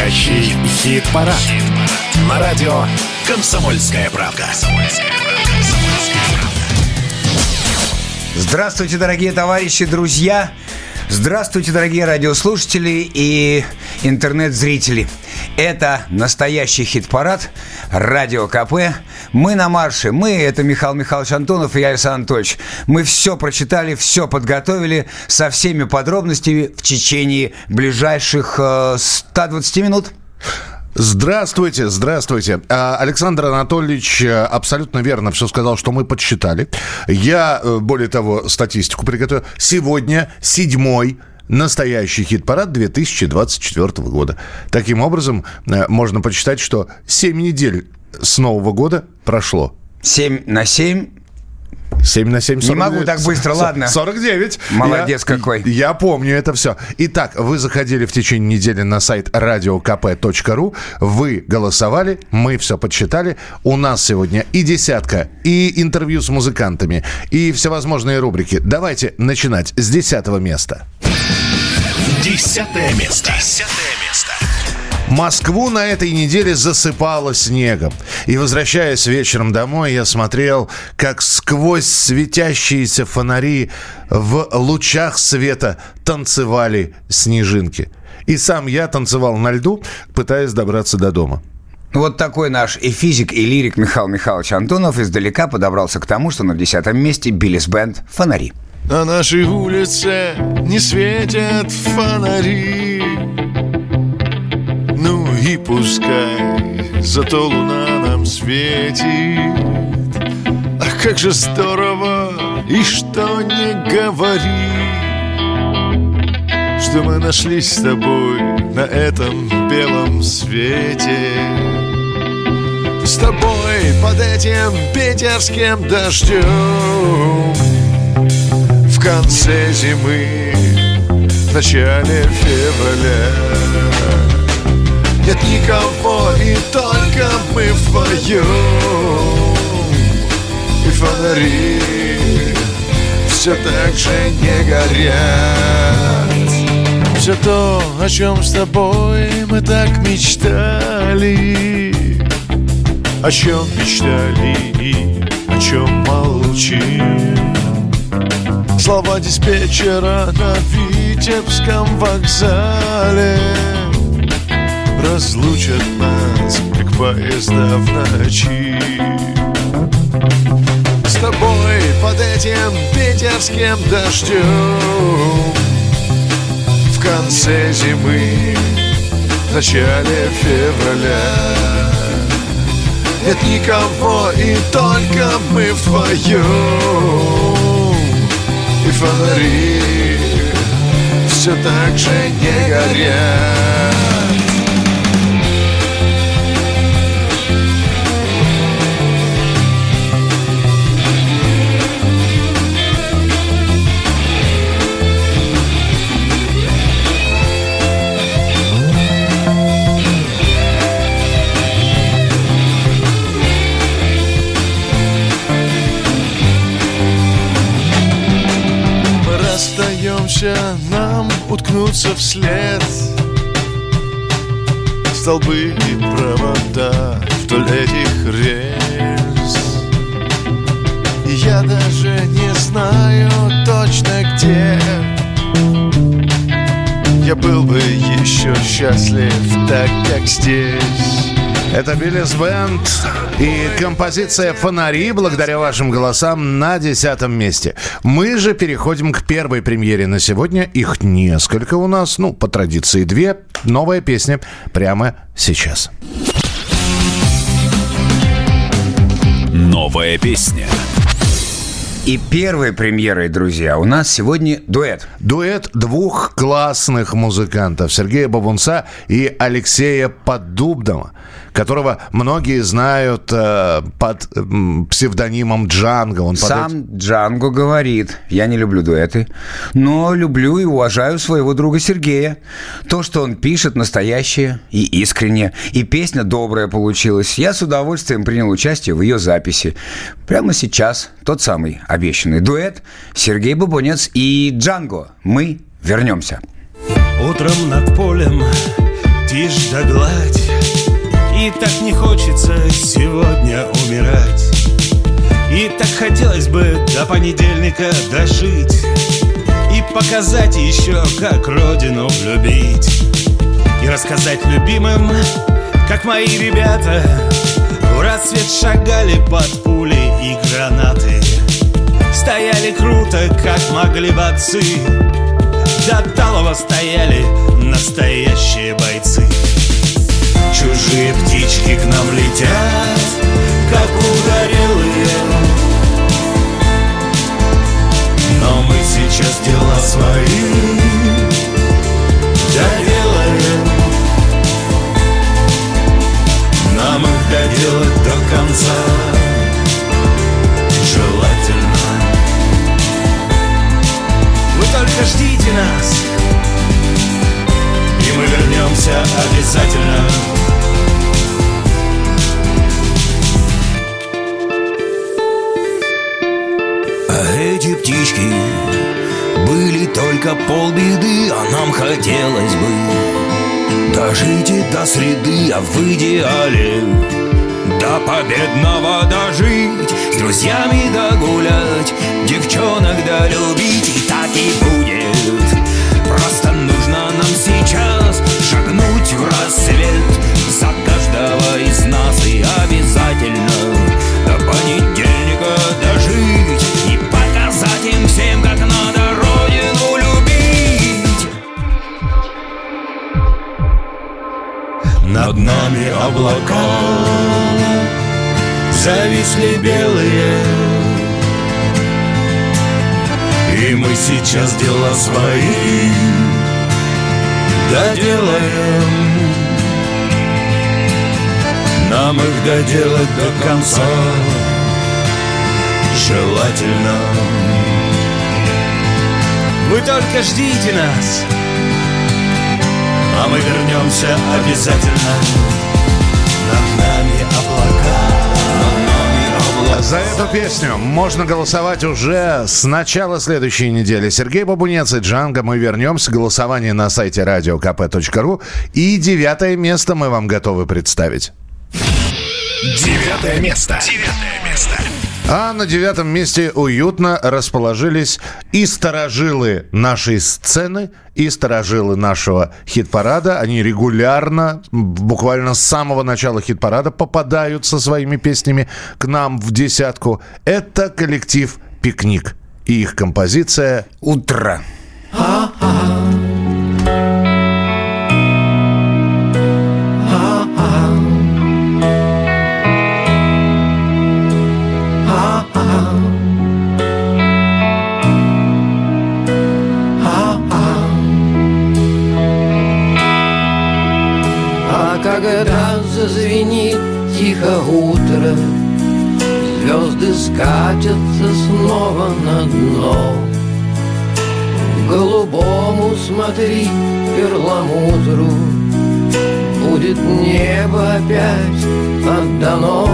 Настоящий хит-парад. Хит На радио «Комсомольская правка». Здравствуйте, дорогие товарищи, друзья! Здравствуйте, дорогие радиослушатели и интернет-зрители. Это настоящий хит-парад «Радио КП». Мы на марше. Мы – это Михаил Михайлович Антонов и я, Александр Анатольевич. Мы все прочитали, все подготовили со всеми подробностями в течение ближайших э, 120 минут. Здравствуйте, здравствуйте. А, Александр Анатольевич э, абсолютно верно все сказал, что мы подсчитали. Я, э, более того, статистику приготовил. Сегодня седьмой настоящий хит-парад 2024 года. Таким образом, э, можно почитать, что 7 недель с Нового года прошло. 7 на 7 7 на 7, 49. Не могу так быстро, ладно. 49. Молодец я, какой. Я помню это все. Итак, вы заходили в течение недели на сайт radiokp.ru, вы голосовали, мы все подсчитали. У нас сегодня и десятка, и интервью с музыкантами, и всевозможные рубрики. Давайте начинать с десятого места. Десятое место. Десятое место. Москву на этой неделе засыпало снегом. И, возвращаясь вечером домой, я смотрел, как сквозь светящиеся фонари в лучах света танцевали снежинки. И сам я танцевал на льду, пытаясь добраться до дома. Вот такой наш и физик, и лирик Михаил Михайлович Антонов издалека подобрался к тому, что на десятом месте Биллис Бенд «Фонари». На нашей улице не светят фонари. Ну и пускай, зато луна нам светит. Ах, как же здорово, и что не говори. Что мы нашлись с тобой на этом белом свете. С тобой под этим питерским дождем в конце зимы, в начале февраля. Нет никого, и только мы вдвоем И фонари все так же не горят. Все то, о чем с тобой мы так мечтали. О чем мечтали о чем молчим Слова диспетчера на Витебском вокзале. Разлучат нас, как поезда в ночи. С тобой под этим питерским дождем. В конце зимы, в начале февраля. Нет никого, и только мы вдвоем и фонари все так же не горят. Расстаемся, нам уткнуться вслед. Столбы и провода вдоль этих рельс. И я даже не знаю точно где. Я был бы еще счастлив так, как здесь. Это Биллис Бенд и композиция «Фонари» благодаря вашим голосам на десятом месте. Мы же переходим к первой премьере на сегодня. Их несколько у нас, ну, по традиции две. Новая песня прямо сейчас. Новая песня. И первой премьерой, друзья, у нас сегодня дуэт. Дуэт двух классных музыкантов Сергея Бабунца и Алексея Поддубного, которого многие знают э, под э, псевдонимом Джанго. Он Сам под... Джанго говорит, я не люблю дуэты, но люблю и уважаю своего друга Сергея. То, что он пишет, настоящее и искренне, и песня добрая получилась. Я с удовольствием принял участие в ее записи. Прямо сейчас тот самый обещанный дуэт Сергей Бабунец и Джанго. Мы вернемся. Утром над полем тишь да гладь И так не хочется сегодня умирать. И так хотелось бы до понедельника дожить. И показать еще, как родину любить И рассказать любимым, как мои ребята В рассвет шагали под пули и гранаты. Стояли круто, как могли бы отцы. До талого стояли настоящие бойцы Чужие птички к нам летят, как угорелые. Но мы сейчас дела свои доделаем. Нам их доделать до конца желательно. Вы только ждите нас вернемся обязательно А эти птички были только полбеды, а нам хотелось бы дожить и до среды, а в идеале до победного дожить, с друзьями догулять, девчонок долюбить, и так и будет. В рассвет за каждого из нас и обязательно до понедельника дожить и показать им всем, как надо родину любить. Над нами облака зависли белые И мы сейчас дела свои доделаем. Нам их доделать до конца желательно. Вы только ждите нас. А мы вернемся обязательно. Над нами облака За эту песню можно голосовать уже с начала следующей недели. Сергей Бабунец и Джанго. Мы вернемся. Голосование на сайте radiokp.ru. И девятое место мы вам готовы представить. Девятое место. Девятое место. А на девятом месте уютно расположились и сторожилы нашей сцены, и сторожилы нашего хит-парада. Они регулярно, буквально с самого начала хит-парада, попадают со своими песнями к нам в десятку. Это коллектив «Пикник» и их композиция Утро. А зазвенит тихо утро, Звезды скатятся снова на дно. Голубому смотри перламутру, Будет небо опять отдано.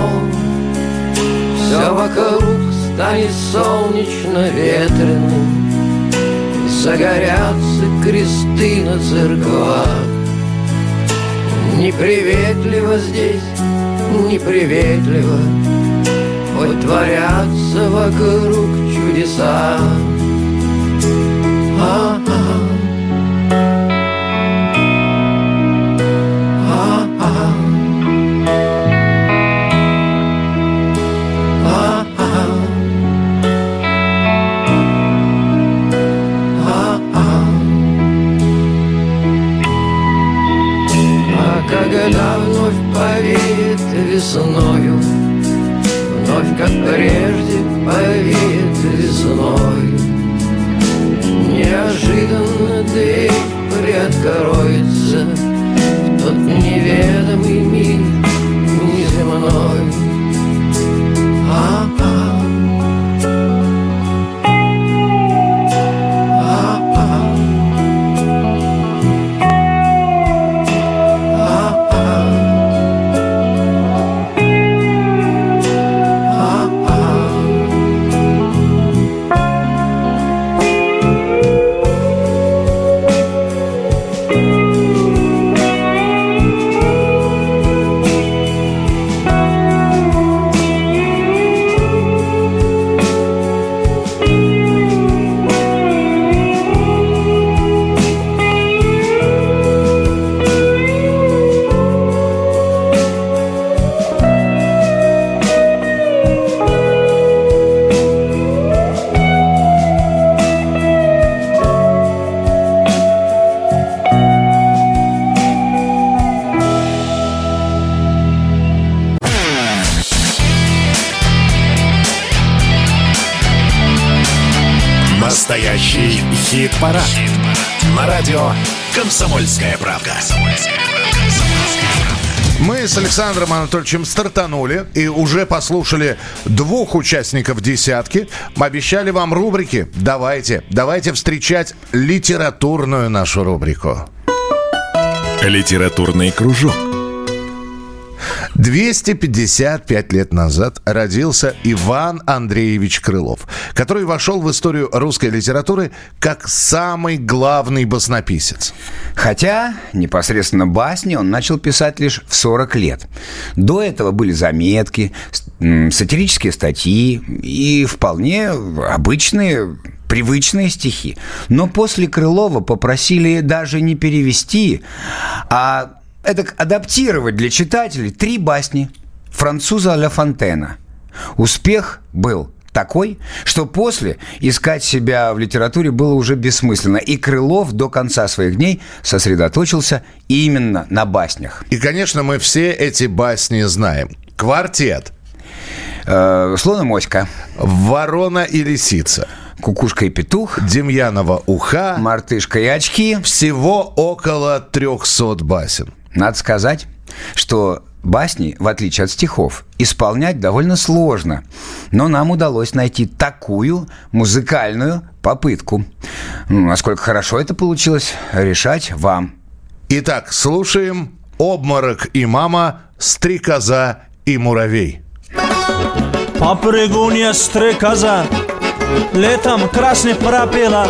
Все вокруг станет солнечно-ветреным, Загорятся кресты на церквах. Неприветливо здесь, неприветливо Хоть творятся вокруг чудеса А-а. Весною Вновь, как прежде, повеет весной Неожиданно дверь приоткроется В тот неведомый мир неземной Александром Анатольевичем стартанули и уже послушали двух участников «десятки». Обещали вам рубрики. Давайте, давайте встречать литературную нашу рубрику. Литературный кружок. 255 лет назад родился Иван Андреевич Крылов, который вошел в историю русской литературы как самый главный баснописец. Хотя непосредственно басни он начал писать лишь в 40 лет. До этого были заметки, сатирические статьи и вполне обычные привычные стихи. Но после Крылова попросили даже не перевести, а это адаптировать для читателей три басни француза Ля Фонтена. Успех был такой, что после искать себя в литературе было уже бессмысленно. И Крылов до конца своих дней сосредоточился именно на баснях. И, конечно, мы все эти басни знаем. Квартет. Э, Слон и моська. Ворона и лисица. Кукушка и петух. Демьянова уха. Мартышка и очки. Всего около 300 басен. Надо сказать, что басни, в отличие от стихов, исполнять довольно сложно. Но нам удалось найти такую музыкальную попытку. Насколько хорошо это получилось, решать вам. Итак, слушаем «Обморок и мама», «Стрекоза и муравей». Попрыгунья стрекоза Летом красный пропела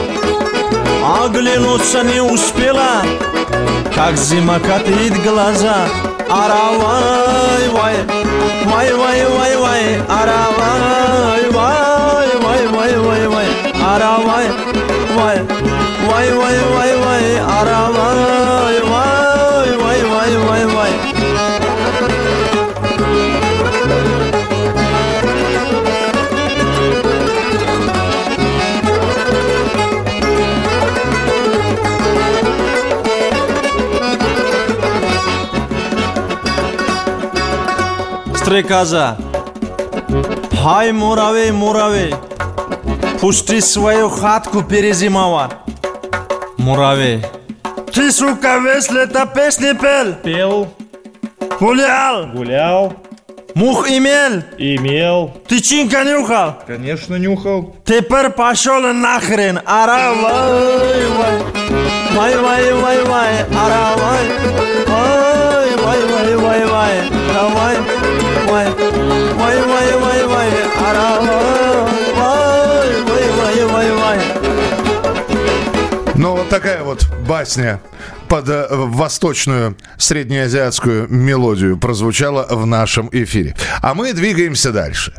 Оглянуться не успела Как зима катит глаза Аравай, вай, вай, вай, вай, вай, аравай, вай, вай, вай, вай, вай, аравай, вай, вай, вай, вай, вай, аравай, Стрекоза, Хай, муравей, муравей, Пусти свою хатку перезимовать. Муравей. Ты, сука, весь лето песни пел. Пел, Гулял. гулял, Мух имел. имел, Тычинка нюхал. конечно, нюхал. Теперь пошел нахрен. Ара, вай, вай. Вай, вай, вай, вай. Ара, вай. Вай, вай, вай, вай, вай. Ара, вай. Вай, вай, вай, вай. Ара, вай. Вай, вай, вай, вай, вай. Ну, вот такая вот басня под э, восточную среднеазиатскую мелодию прозвучала в нашем эфире. А мы двигаемся дальше.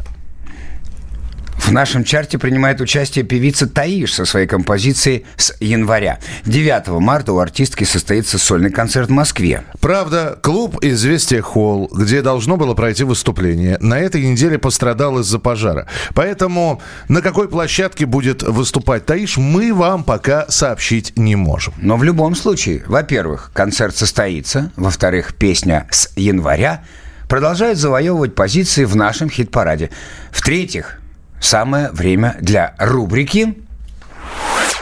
В нашем чарте принимает участие певица Таиш со своей композицией с января. 9 марта у артистки состоится сольный концерт в Москве. Правда, клуб «Известия Холл», где должно было пройти выступление, на этой неделе пострадал из-за пожара. Поэтому на какой площадке будет выступать Таиш, мы вам пока сообщить не можем. Но в любом случае, во-первых, концерт состоится, во-вторых, песня с января продолжает завоевывать позиции в нашем хит-параде. В-третьих, самое время для рубрики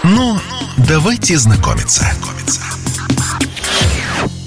Ну, давайте знакомиться.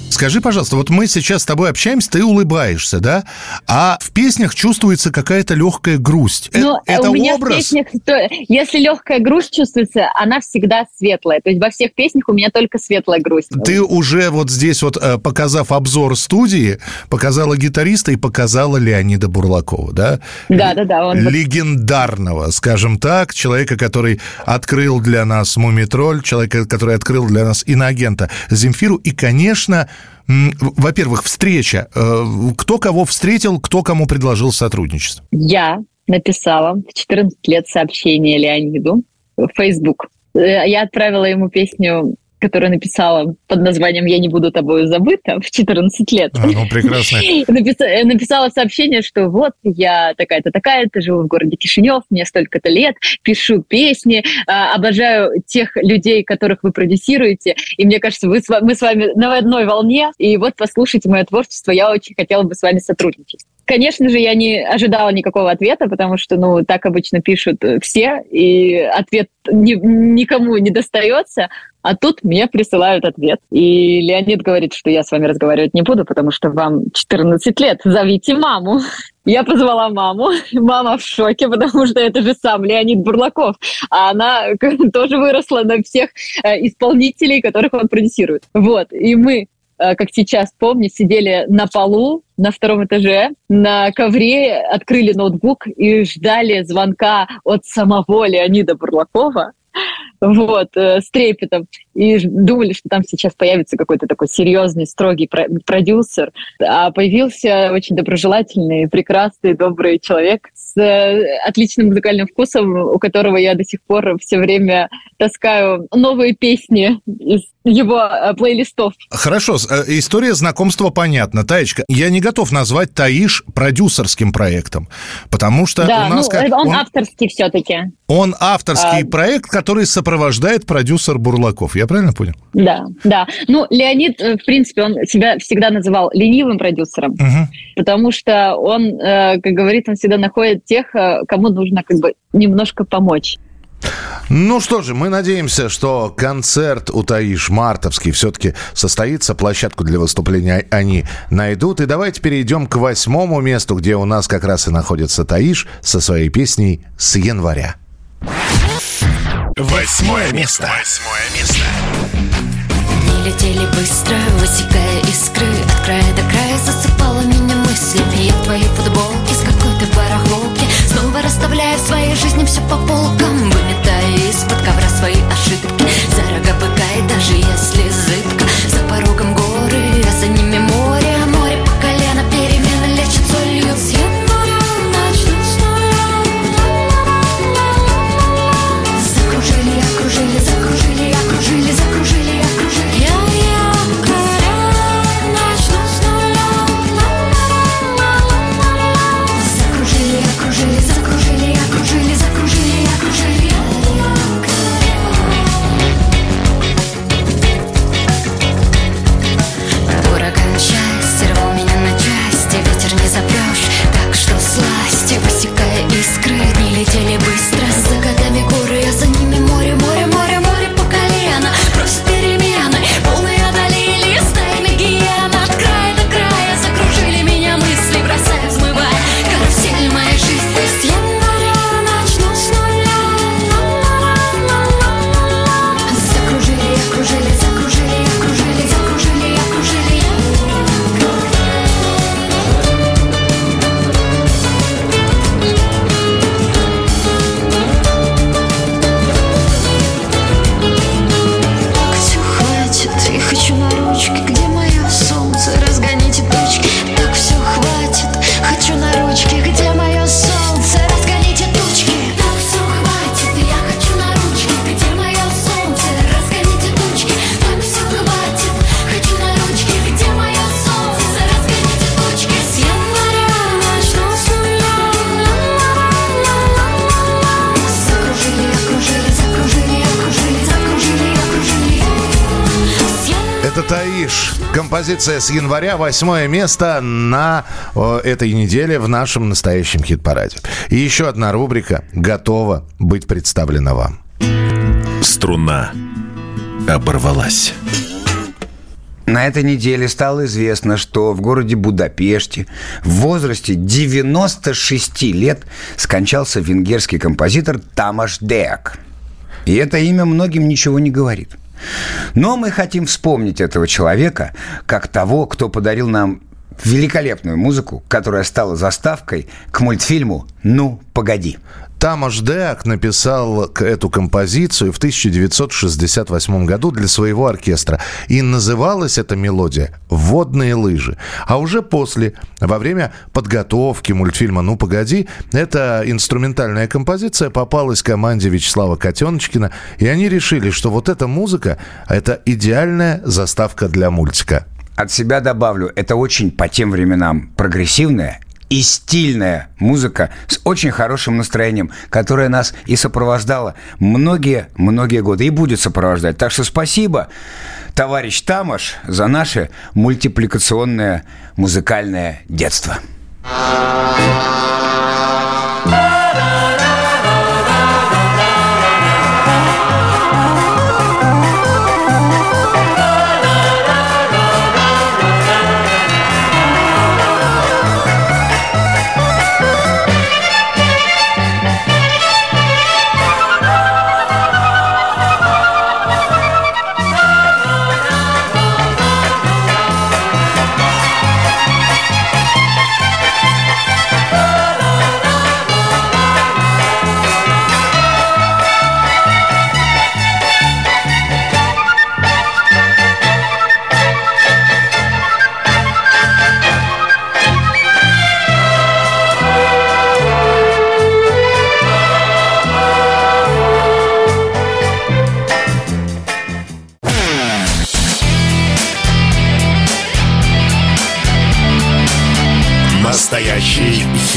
Скажи, пожалуйста, вот мы сейчас с тобой общаемся, ты улыбаешься, да? А в песнях чувствуется какая-то легкая грусть. Э- Ну, это у меня образ? в песнях, то- если легкая грусть чувствуется, она всегда светлая. То есть во всех песнях у меня только светлая грусть. Ты уже вот здесь вот, э, показав обзор студии, показала гитариста и показала Леонида Бурлакова, да? Да, да, да. Он Легендарного, скажем так, человека, который открыл для нас Мумитроль, человека, который открыл для нас иноагента Земфиру. И, конечно, во-первых, встреча. Э, Кто кого встретил, кто кому предложил сотрудничество? Я написала в 14 лет сообщение Леониду в Facebook. Э, Я отправила ему песню, которую написала под названием «Я не буду тобою забыта» в 14 лет. А, ну, прекрасно. Написа- э, написала сообщение, что вот я такая-то такая-то, живу в городе Кишинев, мне столько-то лет, пишу песни, а, обожаю тех людей, которых вы продюсируете, и мне кажется, вы с мы с вами на одной волне, и вот послушайте мое творчество, я очень хотела бы с вами сотрудничать. Конечно же, я не ожидала никакого ответа, потому что, ну, так обычно пишут э, все, и ответ ни, никому не достается. А тут мне присылают ответ. И Леонид говорит, что я с вами разговаривать не буду, потому что вам 14 лет. Зовите маму. Я позвала маму. Мама в шоке, потому что это же сам Леонид Бурлаков. А она тоже выросла на всех э, исполнителей, которых он продюсирует. Вот. И мы как сейчас помню, сидели на полу на втором этаже, на ковре, открыли ноутбук и ждали звонка от самого Леонида Бурлакова, вот, э, с трепетом. И думали, что там сейчас появится какой-то такой серьезный, строгий продюсер. А появился очень доброжелательный, прекрасный, добрый человек с э, отличным музыкальным вкусом, у которого я до сих пор все время таскаю новые песни из его э, плейлистов. Хорошо, история знакомства понятна. Таечка, я не готов назвать Таиш продюсерским проектом, потому что да, у нас... Ну, как, он, он авторский все-таки. Он авторский а... проект, который сопровождает продюсер Бурлаков. Я правильно понял? Да, да. Ну, Леонид, э, в принципе, он себя всегда называл ленивым продюсером, угу. потому что он, э, как говорит, он всегда находит тех, э, кому нужно как бы немножко помочь. Ну что же, мы надеемся, что концерт у Таиш мартовский все-таки состоится, площадку для выступления они найдут. И давайте перейдем к восьмому месту, где у нас как раз и находится Таиш со своей песней «С января». Восьмое место. Восьмое место. Дни летели быстро, высекая искры От края до края засыпала меня мыслями Я в твоей футболке Снова расставляя в своей жизни все по полкам Выметая из-под ковра свои ошибки. За рога быка и даже если зыбко За порогом летели быстро Композиция с января, восьмое место на о, этой неделе в нашем настоящем хит-параде. И еще одна рубрика готова быть представлена вам. Струна оборвалась. На этой неделе стало известно, что в городе Будапеште в возрасте 96 лет скончался венгерский композитор Тамаш Деак. И это имя многим ничего не говорит. Но мы хотим вспомнить этого человека как того, кто подарил нам великолепную музыку, которая стала заставкой к мультфильму «Ну, погоди». Тамаш Деак написал эту композицию в 1968 году для своего оркестра. И называлась эта мелодия «Водные лыжи». А уже после, во время подготовки мультфильма «Ну, погоди», эта инструментальная композиция попалась команде Вячеслава Котеночкина, и они решили, что вот эта музыка – это идеальная заставка для мультика. От себя добавлю, это очень по тем временам прогрессивная и стильная музыка с очень хорошим настроением, которая нас и сопровождала многие-многие годы и будет сопровождать. Так что спасибо, товарищ Тамаш, за наше мультипликационное музыкальное детство.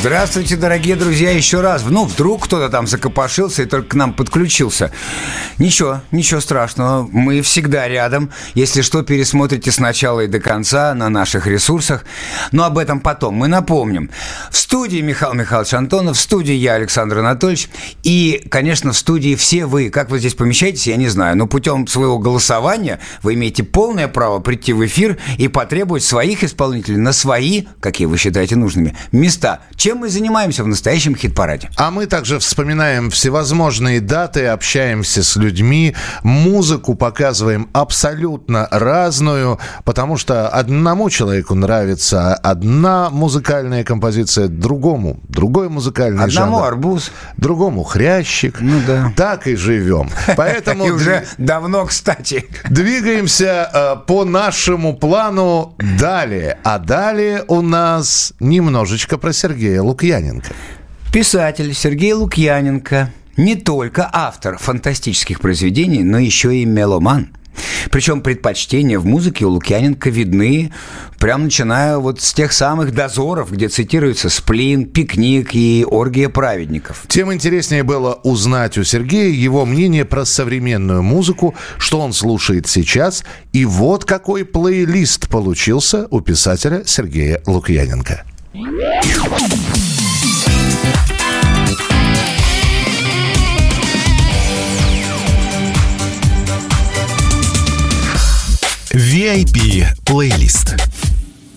Здравствуйте, дорогие друзья, еще раз. Ну, вдруг кто-то там закопошился и только к нам подключился. Ничего, ничего страшного. Мы всегда рядом. Если что, пересмотрите сначала и до конца на наших ресурсах. Но об этом потом. Мы напомним. В студии Михаил Михайлович Антонов, в студии я, Александр Анатольевич. И, конечно, в студии все вы. Как вы здесь помещаетесь, я не знаю. Но путем своего голосования вы имеете полное право прийти в эфир и потребовать своих исполнителей на свои, какие вы считаете нужными, места. Чем мы занимаемся в настоящем хит-параде? А мы также вспоминаем всевозможные даты, общаемся с людьми, музыку показываем абсолютно разную, потому что одному человеку нравится одна музыкальная композиция, другому другой музыкальный Одному жанр. арбуз. Другому хрящик. Ну да. Так и живем. Поэтому И уже давно, кстати. Двигаемся э, по нашему плану далее. А далее у нас немножечко про Сергея Лукьяненко. Писатель Сергей Лукьяненко не только автор фантастических произведений, но еще и меломан. Причем предпочтения в музыке у Лукьяненко видны, прям начиная вот с тех самых дозоров, где цитируются «Сплин», «Пикник» и «Оргия праведников». Тем интереснее было узнать у Сергея его мнение про современную музыку, что он слушает сейчас, и вот какой плейлист получился у писателя Сергея Лукьяненко. VIP плейлист.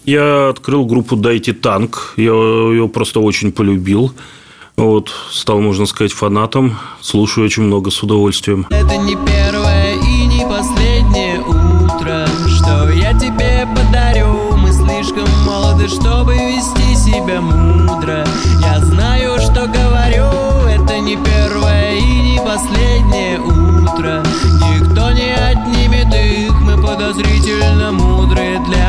Я открыл группу «Дайте танк». Я ее просто очень полюбил. Вот, стал, можно сказать, фанатом. Слушаю очень много с удовольствием. Это не первое и не последнее утро, что я тебе подарю. Мы слишком молоды, чтобы себя мудро. Я знаю, что говорю, это не первое и не последнее утро. Никто не отнимет их, мы подозрительно мудрые для.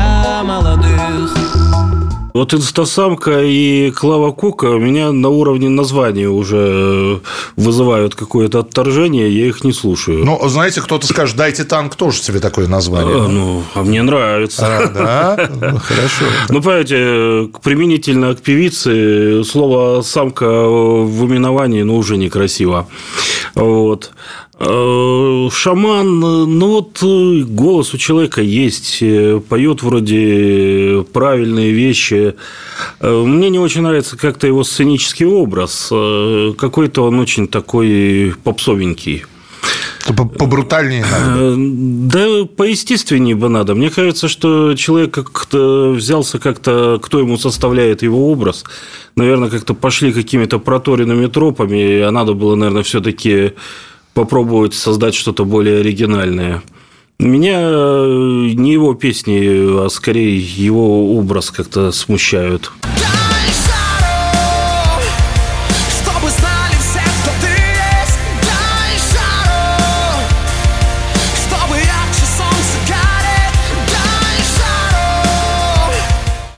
Вот «Инстасамка» и «Клава Кока» меня на уровне названия уже вызывают какое-то отторжение, я их не слушаю. Ну, знаете, кто-то скажет, дайте танк тоже себе такое название. А, ну, а мне нравится. А, да? Ну, Хорошо. Ну, понимаете, к- применительно к певице слово «самка» в именовании, ну, уже некрасиво. Вот. Э, Шаман, э, ну вот э, голос у человека есть, поет вроде правильные вещи. Мне не очень нравится как-то его сценический образ. Какой-то он очень такой попсовенький. Побрутальнее надо. Да, поестественнее бы надо. Мне кажется, что человек как-то взялся как-то, кто ему составляет его образ. Наверное, как-то пошли какими-то проторенными тропами, а надо было, наверное, все-таки попробовать создать что-то более оригинальное. Меня э, не его песни, а скорее его образ как-то смущают. Чтобы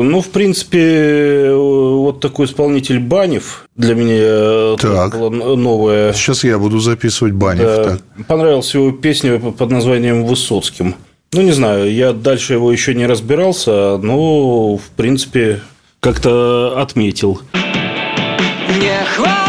Ну, в принципе, вот такой исполнитель Банев для меня Так. была новая. Сейчас я буду записывать Банев. Да. так. Понравилась его песня под названием «Высоцким». Ну, не знаю, я дальше его еще не разбирался, но, в принципе, как-то отметил. Не хватило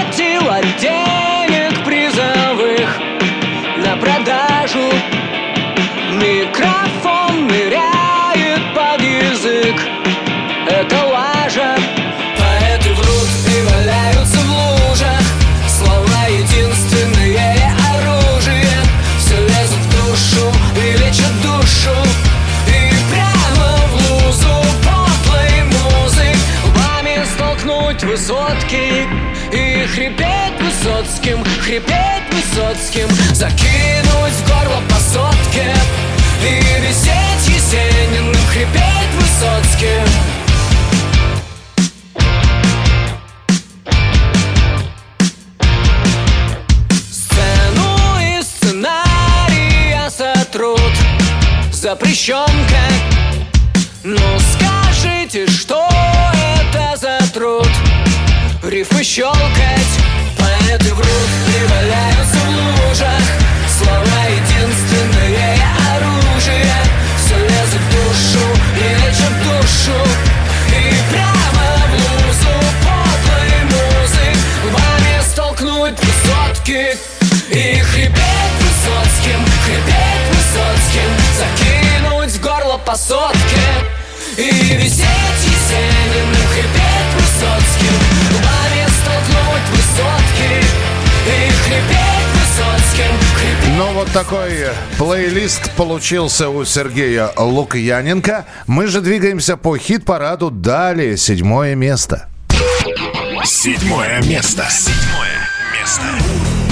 Запрещенкой Ну скажите, что это за труд? Рифмы щелкать Поэты врут и валяются в лужах. Слова единственное оружие. Все лезет в душу и лечит душу. И прямо в лузу подлой музы Вами столкнуть высотки по сотке И висеть Есениным, хрипеть Высоцким Вами столкнуть высотки И хрипеть Высоцким, Ну, вот такой плейлист получился у Сергея Лукьяненко. Мы же двигаемся по хит-параду далее. Седьмое место. Седьмое место. Седьмое место.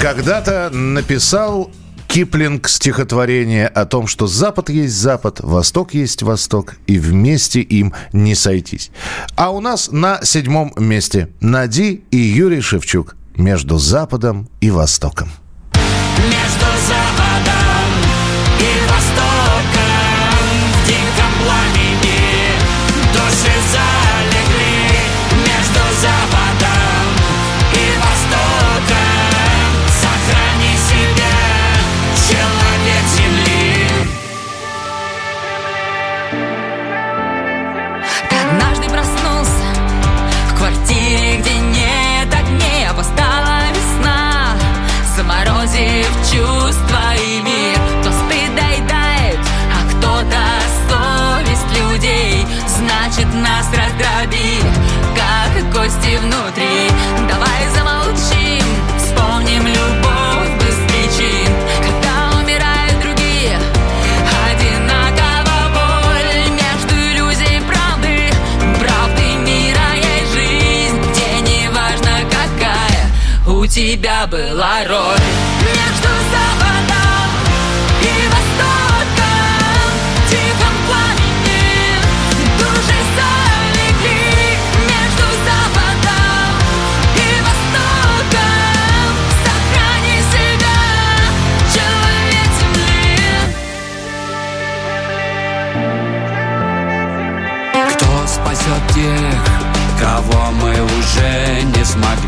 Когда-то написал Киплинг стихотворение о том, что Запад есть Запад, Восток есть Восток, и вместе им не сойтись. А у нас на седьмом месте Нади и Юрий Шевчук между Западом и Востоком. Между тебя была роль. Между западом и востоком В тихом пламени Души залегли. Между западом и востоком Сохрани себя Человек земли. Кто спасет тех, кого мы уже не смогли?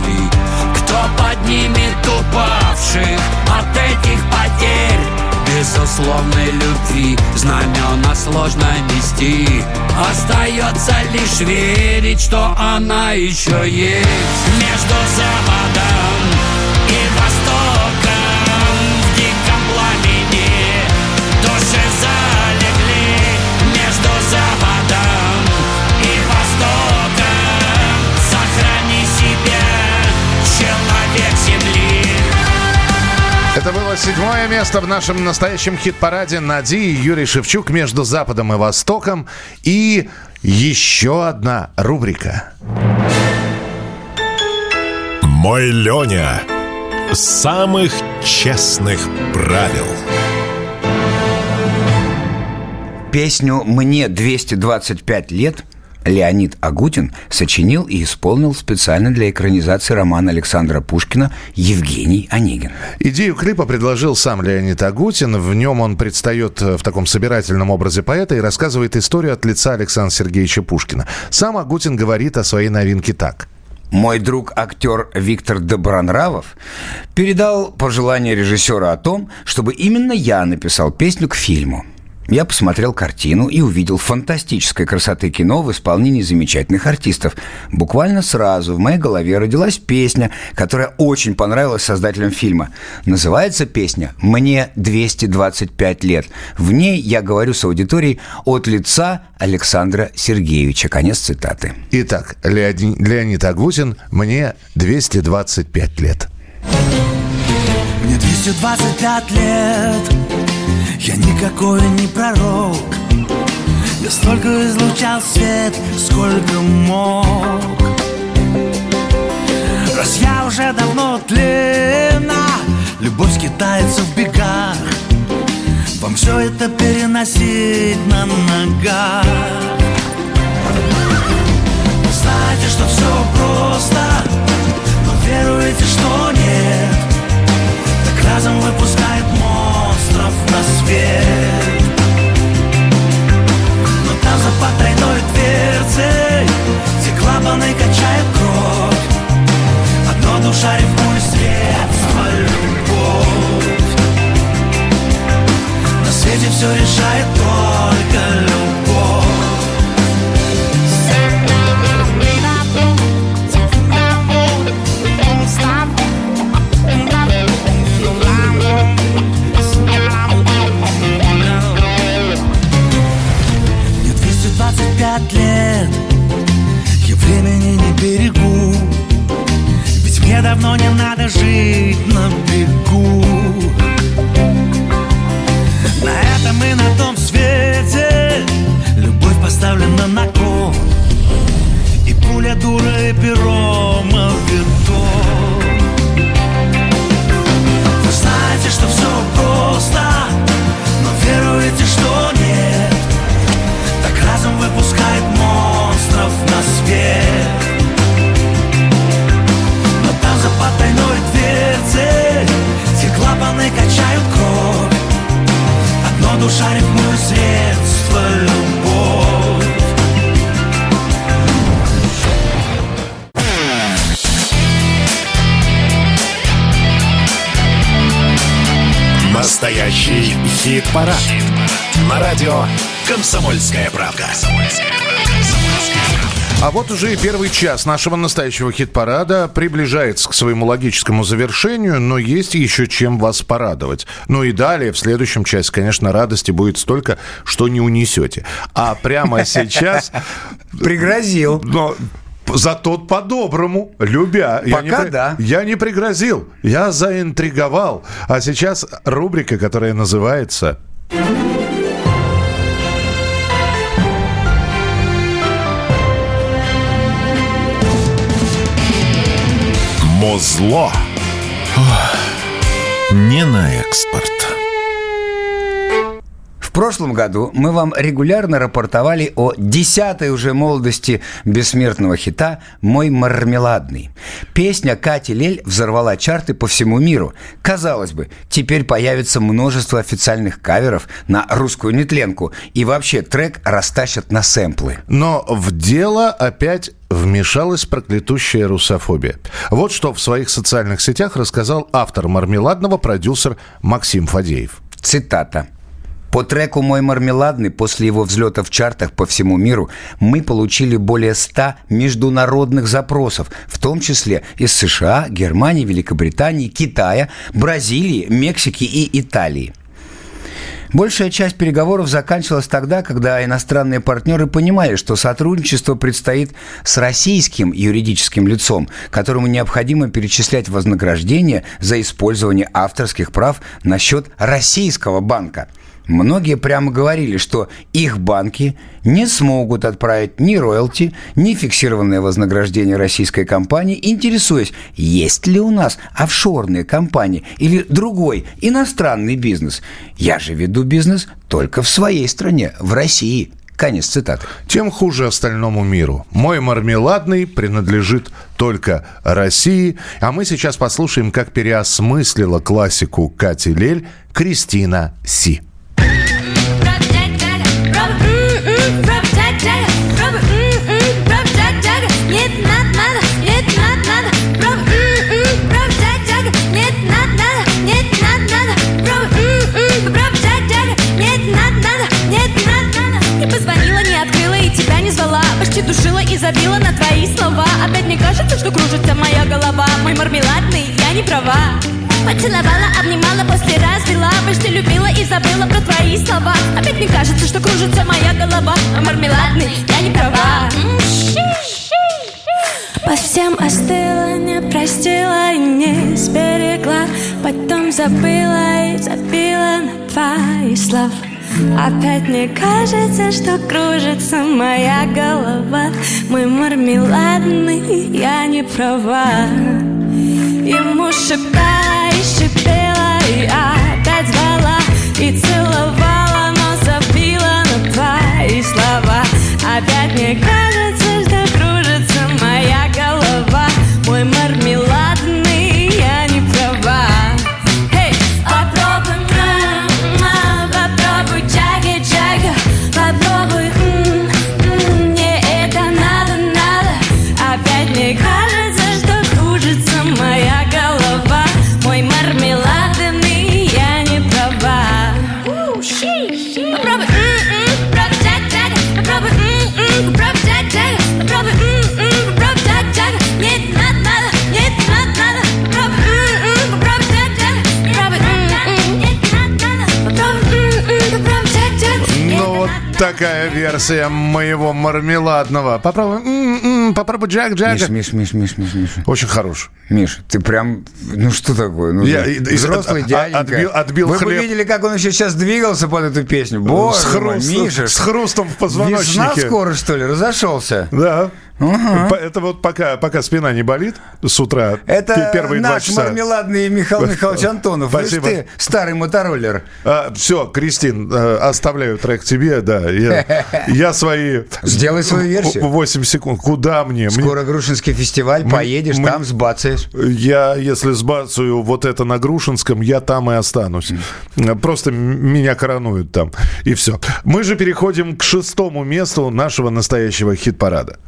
Упавших от этих потерь? Безусловной любви знамена сложно нести Остается лишь верить, что она еще есть Между Западом Это было седьмое место в нашем настоящем хит-параде Нади и Юрий Шевчук между Западом и Востоком. И еще одна рубрика. Мой Леня. Самых честных правил. Песню «Мне 225 лет» Леонид Агутин сочинил и исполнил специально для экранизации романа Александра Пушкина «Евгений Онегин». Идею клипа предложил сам Леонид Агутин. В нем он предстает э, в таком собирательном образе поэта и рассказывает историю от лица Александра Сергеевича Пушкина. Сам Агутин говорит о своей новинке так. Мой друг актер Виктор Добронравов передал пожелание режиссера о том, чтобы именно я написал песню к фильму. Я посмотрел картину и увидел фантастической красоты кино в исполнении замечательных артистов. Буквально сразу в моей голове родилась песня, которая очень понравилась создателям фильма. Называется песня «Мне 225 лет». В ней я говорю с аудиторией от лица Александра Сергеевича. Конец цитаты. Итак, Леони- Леонид Агутин, мне 225 лет. Мне 225 лет я никакой не пророк. Я столько излучал свет, сколько мог. Раз я уже давно тлена Любовь скитается в бегах. Вам все это переносить на ногах. Вы Знаете, что все просто Но веруете, что нет. Так разом выпускает на свет. Но там за потайной дверцей Все клапаны качают кровь. Одно душа рифмует средство любовь. На свете все решает только любовь времени не берегу. Ведь мне давно не надо жить на бегу. На этом и на том свете Любовь поставлена на кон. И пуля дура и пером обертон Клапаны качают кровь Одно душа рифмует средство любовь Настоящий хит-парад. На радио «Комсомольская правда». А вот уже и первый час нашего настоящего хит-парада приближается к своему логическому завершению, но есть еще чем вас порадовать. Ну и далее, в следующем часе, конечно, радости будет столько, что не унесете. А прямо сейчас... Пригрозил. Но Зато по-доброму, любя. я Пока не, при- да. Я не пригрозил, я заинтриговал. А сейчас рубрика, которая называется Мозло. Не на экспорт. В прошлом году мы вам регулярно рапортовали о десятой уже молодости бессмертного хита «Мой мармеладный». Песня Кати Лель взорвала чарты по всему миру. Казалось бы, теперь появится множество официальных каверов на русскую нетленку, и вообще трек растащат на сэмплы. Но в дело опять вмешалась проклятущая русофобия. Вот что в своих социальных сетях рассказал автор «Мармеладного» продюсер Максим Фадеев. Цитата. По треку «Мой мармеладный» после его взлета в чартах по всему миру мы получили более 100 международных запросов, в том числе из США, Германии, Великобритании, Китая, Бразилии, Мексики и Италии. Большая часть переговоров заканчивалась тогда, когда иностранные партнеры понимали, что сотрудничество предстоит с российским юридическим лицом, которому необходимо перечислять вознаграждение за использование авторских прав на счет российского банка. Многие прямо говорили, что их банки не смогут отправить ни роялти, ни фиксированное вознаграждение российской компании, интересуясь, есть ли у нас офшорные компании или другой иностранный бизнес. Я же веду бизнес только в своей стране, в России. Конец цитаты. Тем хуже остальному миру. Мой мармеладный принадлежит только России. А мы сейчас послушаем, как переосмыслила классику Кати Лель Кристина Си. Не позвонила, не открыла и тебя не звала. Почти душила и забила на твои слова. Опять мне кажется, что кружится моя голова. Мой мармеладный, я не права Поцеловала, обнимала, после развела. Почти любила и забыла про твои слова? Опять мне кажется, что кружится моя голова. Мой мармеладный, я не права. По всем остыла, не простила и не сберегла. Потом забыла и забила на твои слова. Опять мне кажется, что кружится моя голова. Мой мармеладный, я не права Ему шептала и шипела И опять звала и целовала Но забила на твои слова. Опять мне кажется такая версия моего мармеладного. Попробуй, м-м, попробуй Джак Джага. Миш, Миш, Миш, Миш, Миш, Миш. Очень хорош. Миш, ты прям, ну что такое? Ну, Я взрослый от- дяденька. отбил- отбил Вы бы хлеб. видели, как он еще сейчас двигался под эту песню. Боже с, мой, хрустом, Миша. с хрустом в Весна позвоночнике. скоро, что ли, разошелся? Да. Ага. Это вот пока, пока спина не болит с утра, Это пе- первые наш часа. мармеладный Михаил Михайлович Антонов. Спасибо. Ты, старый мотороллер. все, Кристин, э, оставляю трек тебе, да. Я, я свои... Сделай свою версию. 8 секунд. Куда мне? Мне- Скоро Грушинский фестиваль, Мы- поедешь, мы- там сбацаешь. Я, если сбацаю вот это на Грушинском, я там и останусь. Просто меня коронуют там. И все. Мы же переходим к шестому месту нашего настоящего хит-парада.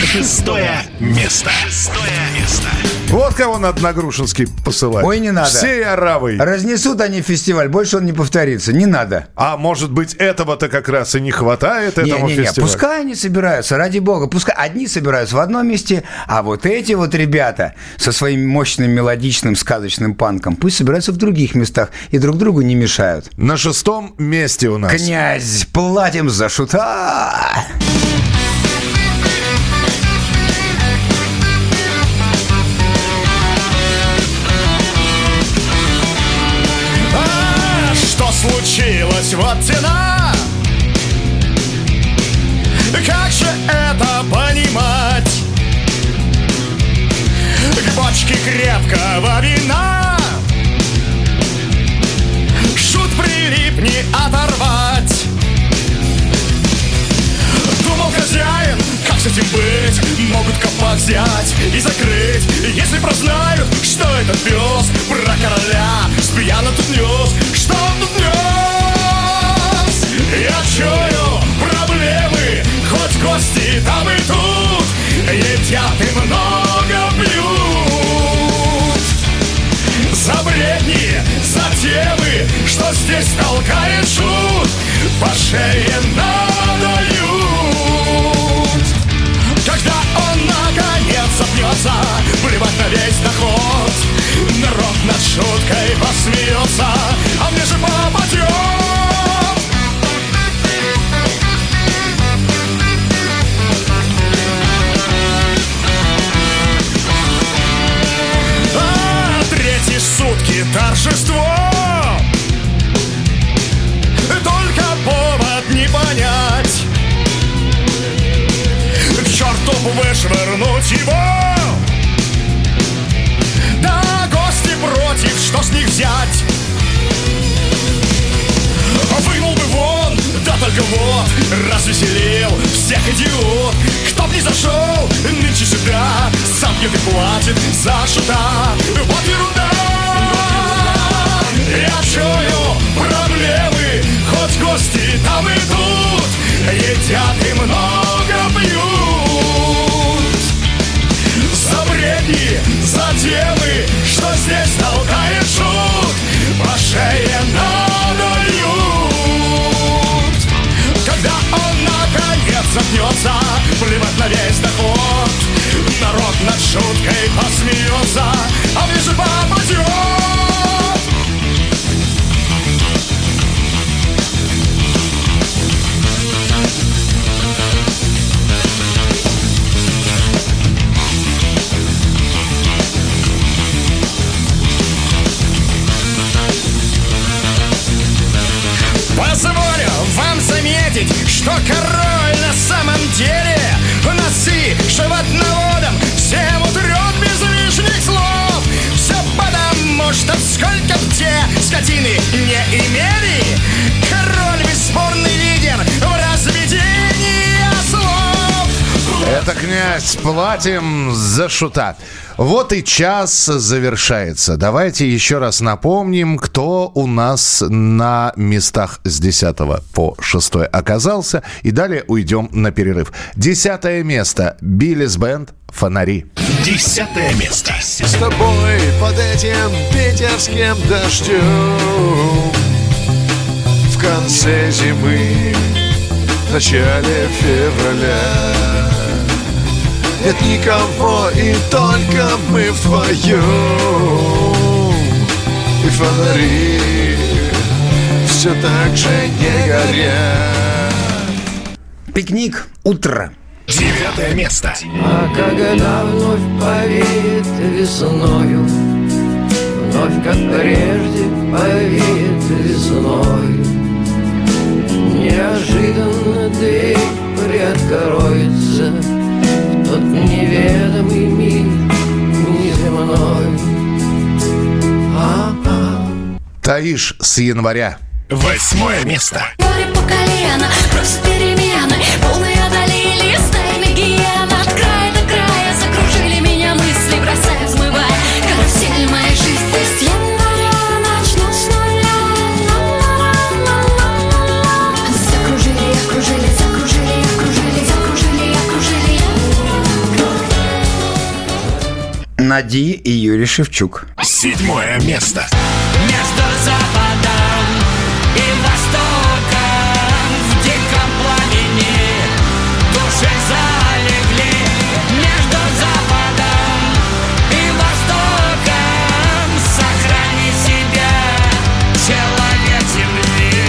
Шестое место. Шестое место. Вот кого надо на Грушинский посылать. Ой, не надо. Всей оравой. Разнесут они фестиваль, больше он не повторится. Не надо. А может быть, этого-то как раз и не хватает этому Не-не-не, фестивалю? пускай они собираются, ради бога. Пускай одни собираются в одном месте, а вот эти вот ребята со своим мощным мелодичным сказочным панком пусть собираются в других местах и друг другу не мешают. На шестом месте у нас. Князь, платим за шута! Что случилось? Вот тена Как же это понимать? К бочке крепкого вина Шут прилип не оторвать Думал хозяин, как с этим быть Могут копак взять и закрыть Если прознают, что этот пес Про короля спьяно тут нес Что там и тут Едят и много пьют. За бредни, за темы Что здесь толкает шут По шее надают. Когда он наконец запнется Плевать на весь доход Народ над шуткой посмеется А мне же попадет торжество. Только повод не понять. К черту вышвырнуть его. Да гости против, что с них взять? Вынул бы вон, да только вот Развеселил всех идиот. Кто б не зашел нынче сюда Сам пьет и платит за шута. Вот ерунда Я чую проблемы Хоть гости там и тут Едят и много пьют. За бредни, за темы Что здесь толкает шут По шее надают Когда он наконец запнется Плевать на весь доход Народ над шуткой посмеется А ответить, что король на самом деле Носы животноводом всем утрет без лишних слов. Все потому, что сколько б те скотины не имели Король бесспорный лидер в разведении слов. Это князь платим за шута. Вот и час завершается. Давайте еще раз напомним, кто у нас на местах с 10 по 6 оказался. И далее уйдем на перерыв. Десятое место. Биллис Бенд. Фонари. Десятое место. С тобой под этим питерским дождем В конце зимы, в начале февраля Нет никого, и только мы вдвоем И фонари все так же не горят Пикник. Утро. Девятое место. А когда вновь повеет весною Вновь, как прежде, повеет весной Неожиданно дверь приоткроется В тот неведомый мир неземной А-а. Таиш с января. Восьмое место. Море по колено, просто перемены Полные одолели стаями гиен От Нади и Юрий Шевчук. Седьмое место. Между западом и востоком В диком пламени души залегли Между западом и востоком Сохрани себя, человек земли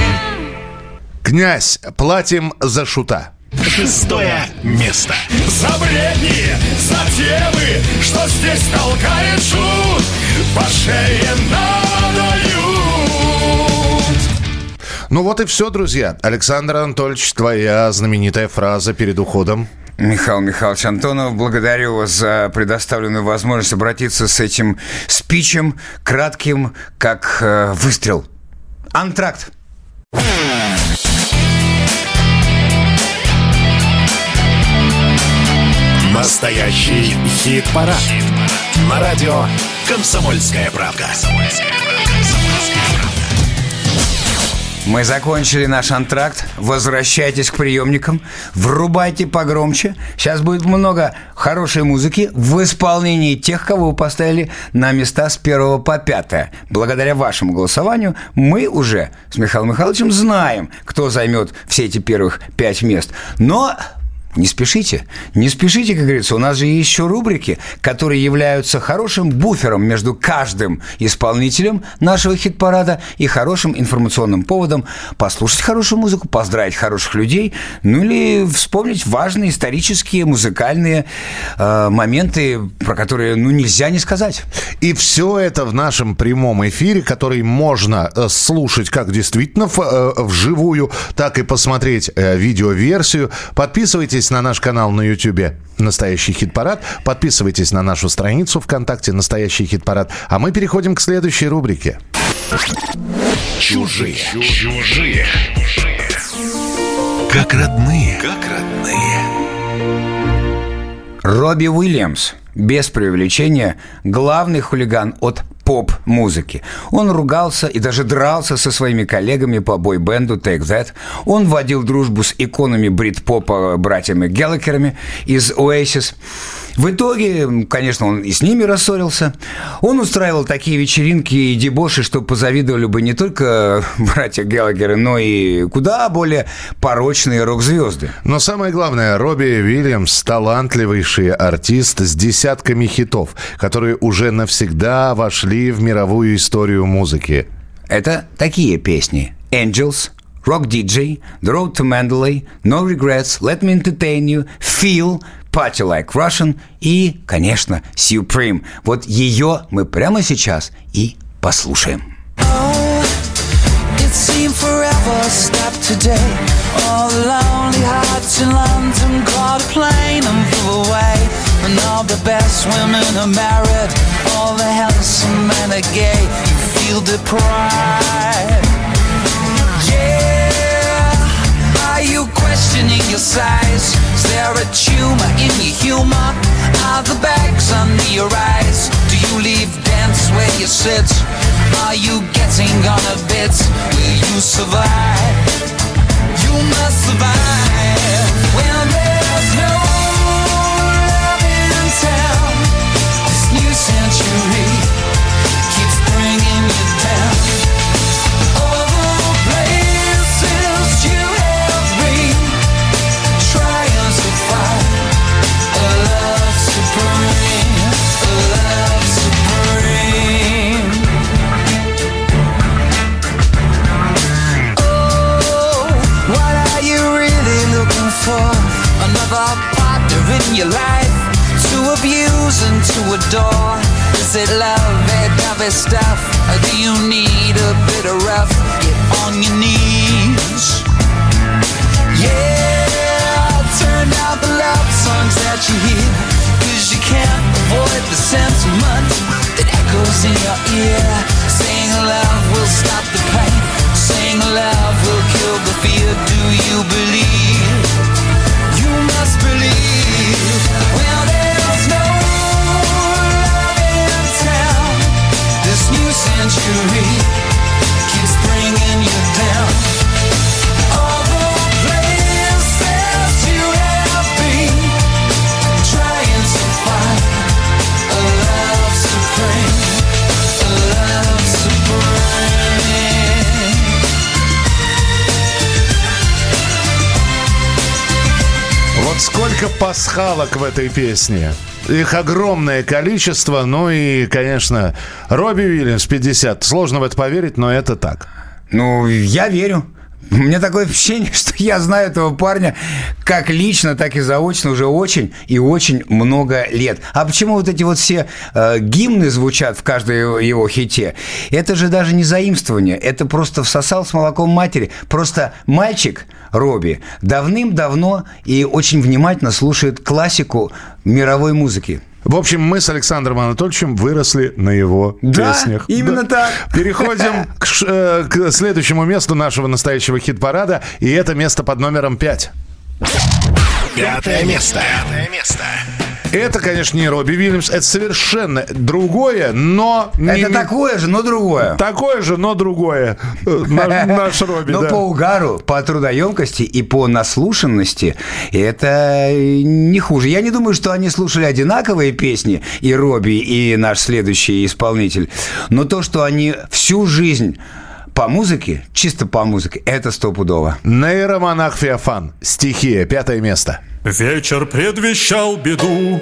Князь. Платим за шута. Шестое место. За бредни, за темы, что здесь толкает шут По шее надают Ну вот и все, друзья. Александр Анатольевич, твоя знаменитая фраза перед уходом. Михаил Михайлович Антонов, благодарю вас за предоставленную возможность обратиться с этим спичем, кратким, как э, выстрел. Антракт. Настоящий хит-парад. На радио «Комсомольская правка». Мы закончили наш антракт. Возвращайтесь к приемникам. Врубайте погромче. Сейчас будет много хорошей музыки в исполнении тех, кого вы поставили на места с первого по пятое. Благодаря вашему голосованию мы уже с Михаилом Михайловичем знаем, кто займет все эти первых пять мест. Но не спешите, не спешите, как говорится, у нас же есть еще рубрики, которые являются хорошим буфером между каждым исполнителем нашего хит-парада и хорошим информационным поводом послушать хорошую музыку, поздравить хороших людей, ну или вспомнить важные исторические музыкальные э, моменты, про которые ну нельзя не сказать. И все это в нашем прямом эфире, который можно э, слушать как действительно в, э, вживую, так и посмотреть э, видеоверсию. Подписывайтесь на наш канал на YouTube «Настоящий хит-парад». Подписывайтесь на нашу страницу ВКонтакте «Настоящий хит-парад». А мы переходим к следующей рубрике. Чужие. Чужие. Как родные. Как родные. Робби Уильямс, без преувеличения, главный хулиган от поп-музыки. Он ругался и даже дрался со своими коллегами по бой-бенду Take That. Он водил дружбу с иконами брит-попа братьями Геллакерами из Oasis. В итоге, конечно, он и с ними рассорился. Он устраивал такие вечеринки и дебоши, что позавидовали бы не только братья Геллагеры, но и куда более порочные рок-звезды. Но самое главное, Робби Уильямс – талантливейший артист с десятками хитов, которые уже навсегда вошли в мировую историю музыки. Это такие песни. Angels, Rock DJ, The Road to Mandalay, No Regrets, Let Me Entertain You, Feel, Party Like Russian и, конечно, Supreme. Вот ее мы прямо сейчас и послушаем. It seemed forever stopped today. All the lonely hearts in London caught a plane and flew away. And all the best women are married. All the handsome men are gay. You feel deprived. Yeah. Are you questioning your size. There a tumor in your humor? Are the bags under your eyes? Do you leave dance where you sit? Are you getting on a bit? Will you survive? You must survive when there's no love in town. This new century your life to abuse and to adore. Is it love, that dovey stuff? Or do you need a bit of rough? Get on your knees. Yeah, turn out the love songs that you hear. Cause you can't avoid the sentiment that echoes in your ear. Saying love will stop the pain. Saying love will kill the fear. Do you believe? Вот сколько пасхалок в этой песне. Их огромное количество. Ну и, конечно, Робби Уильямс 50. Сложно в это поверить, но это так. Ну, я верю. У меня такое впечатление, что я знаю этого парня как лично, так и заочно уже очень и очень много лет. А почему вот эти вот все э, гимны звучат в каждой его, его хите? Это же даже не заимствование, это просто всосал с молоком матери. Просто мальчик Робби давным-давно и очень внимательно слушает классику мировой музыки. В общем, мы с Александром Анатольевичем выросли на его Да, песнях. именно так. Переходим к, ш- э, к следующему месту нашего настоящего хит-парада. И это место под номером 5. Пятое место. Пятое место. Это, конечно, не Робби Уильямс, это совершенно другое, но... Это такое же, но другое. Такое же, но другое. Э, Наш, наш Робби, Но да. по угару, по трудоемкости и по наслушанности это не хуже. Я не думаю, что они слушали одинаковые песни, и Робби, и наш следующий исполнитель. Но то, что они всю жизнь по музыке, чисто по музыке, это стопудово. Нейромонах Феофан. Стихия. Пятое место. Вечер предвещал беду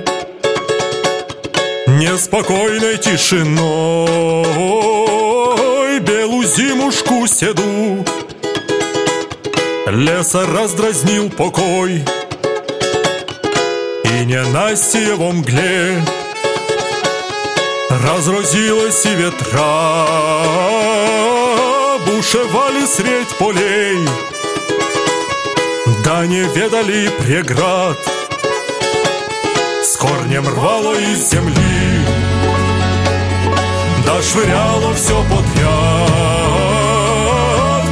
Неспокойной тишиной Белую зимушку седу Леса раздразнил покой И ненастье во мгле Разразилась и ветра Бушевали средь полей. Да не ведали преград. С корнем рвало из земли. Да швыряло все подряд.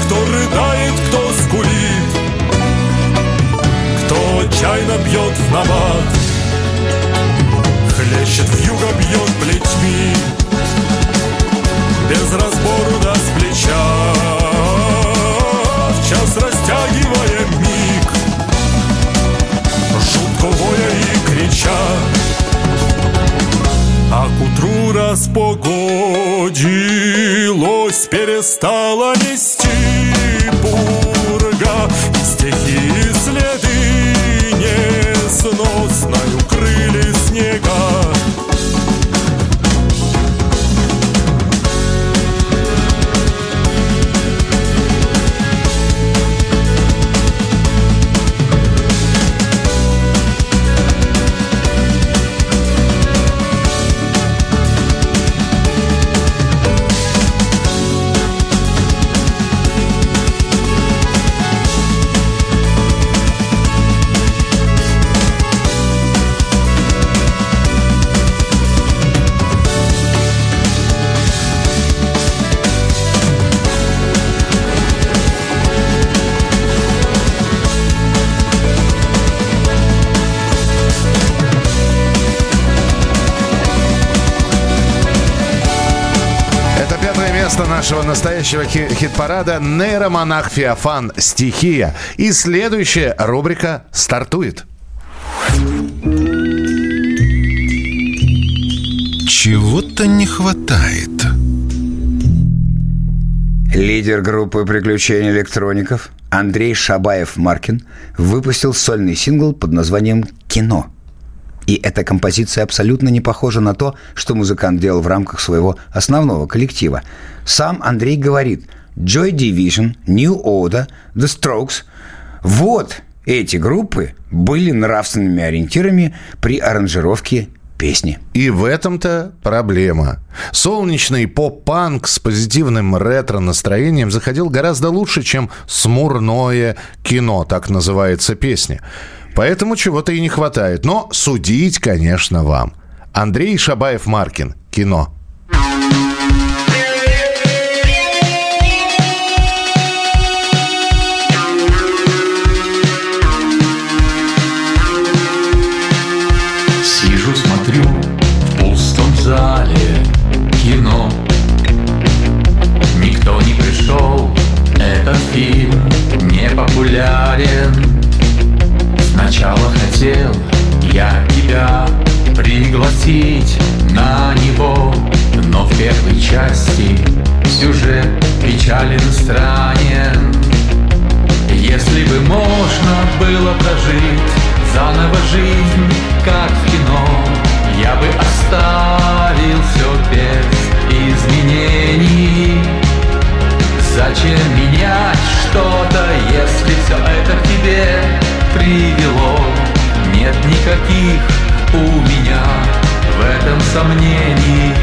Кто рыдает, кто скулит. Кто отчаянно бьет в набат. Хлещет в юго, бьет плетьми. Без разбору да утру распогодилось Перестала нести пурга И стихи следы несносною крыли место нашего настоящего хи- хит-парада «Нейромонах Феофан. Стихия». И следующая рубрика стартует. Чего-то не хватает. Лидер группы приключений электроников Андрей Шабаев-Маркин выпустил сольный сингл под названием «Кино». И эта композиция абсолютно не похожа на то, что музыкант делал в рамках своего основного коллектива. Сам Андрей говорит «Joy Division», «New Order», «The Strokes» – вот эти группы были нравственными ориентирами при аранжировке песни. И в этом-то проблема. Солнечный поп-панк с позитивным ретро-настроением заходил гораздо лучше, чем смурное кино, так называется песня. Поэтому чего-то и не хватает. Но судить, конечно, вам. Андрей Шабаев-Маркин. Кино. Сижу, смотрю в пустом зале кино Никто не пришел, этот фильм не популярен Сначала хотел я тебя пригласить на него Но в первой части сюжет печален странен. Если бы можно было прожить заново жизнь, как в кино Я бы оставил все без изменений. Зачем менять что-то, если все это к тебе привело? Нет никаких у меня в этом сомнений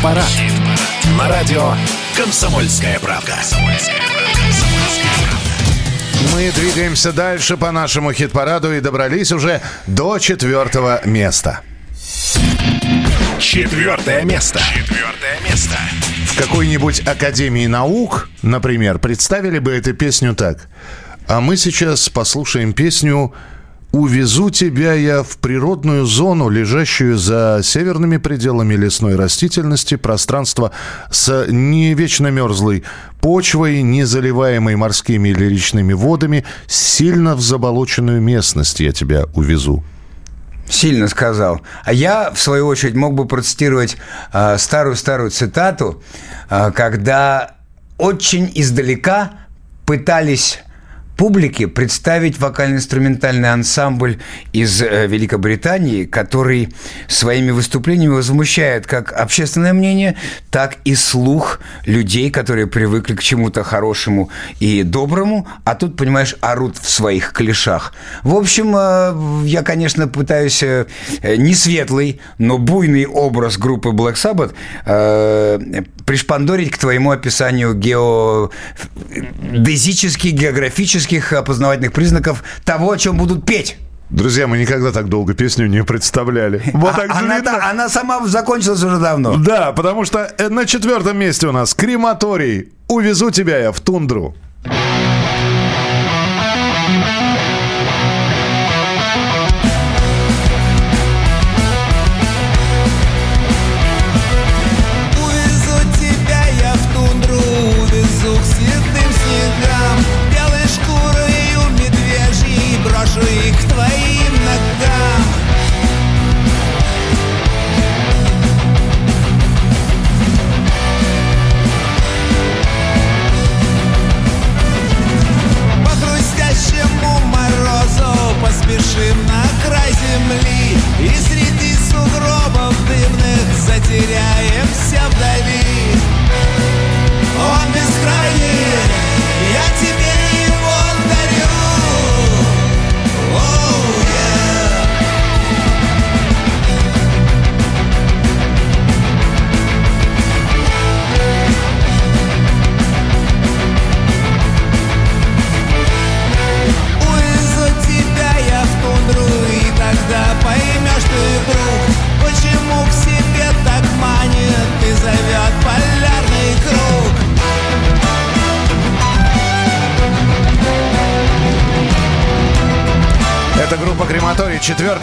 хит-парад. На радио «Комсомольская правда». Мы двигаемся дальше по нашему хит-параду и добрались уже до четвертого места. Четвертое место. Четвертое место. В какой-нибудь Академии наук, например, представили бы эту песню так. А мы сейчас послушаем песню «Увезу тебя я в природную зону, лежащую за северными пределами лесной растительности, пространство с не вечно мерзлой почвой, не заливаемой морскими или речными водами, сильно в заболоченную местность я тебя увезу». Сильно сказал. А я, в свою очередь, мог бы процитировать э, старую-старую цитату, э, когда очень издалека пытались публике представить вокально-инструментальный ансамбль из э, Великобритании, который своими выступлениями возмущает как общественное мнение, так и слух людей, которые привыкли к чему-то хорошему и доброму, а тут, понимаешь, орут в своих клешах. В общем, э, я, конечно, пытаюсь э, не светлый, но буйный образ группы Black Sabbath пришпандорить к твоему описанию геодезических, географических опознавательных признаков того, о чем будут петь. Друзья, мы никогда так долго песню не представляли. Вот А- так она, та- она сама закончилась уже давно. Да, потому что э, на четвертом месте у нас крематорий. Увезу тебя я в тундру.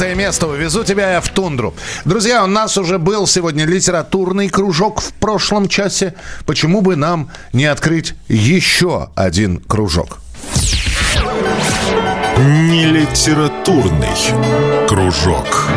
Четвертое место. Увезу тебя я в тундру. Друзья, у нас уже был сегодня литературный кружок в прошлом часе. Почему бы нам не открыть еще один кружок? Не литературный кружок.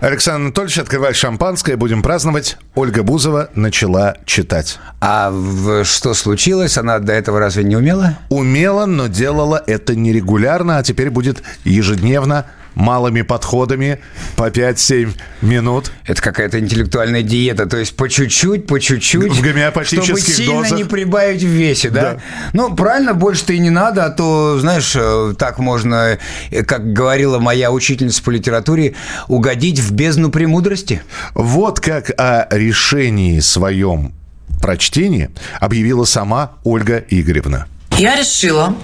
Александр Анатольевич, открывай шампанское, будем праздновать. Ольга Бузова начала читать. А в- что случилось? Она до этого разве не умела? Умела, но делала это нерегулярно, а теперь будет ежедневно малыми подходами по 5-7 минут. Это какая-то интеллектуальная диета, то есть по чуть-чуть, по чуть-чуть. В гомеопатических Чтобы сильно дозах. не прибавить в весе, да? Да. Ну, правильно, больше-то и не надо, а то, знаешь, э, так можно, э, как говорила моя учительница по литературе, угодить в бездну премудрости. Вот как о решении своем прочтении объявила сама Ольга Игоревна. Я решила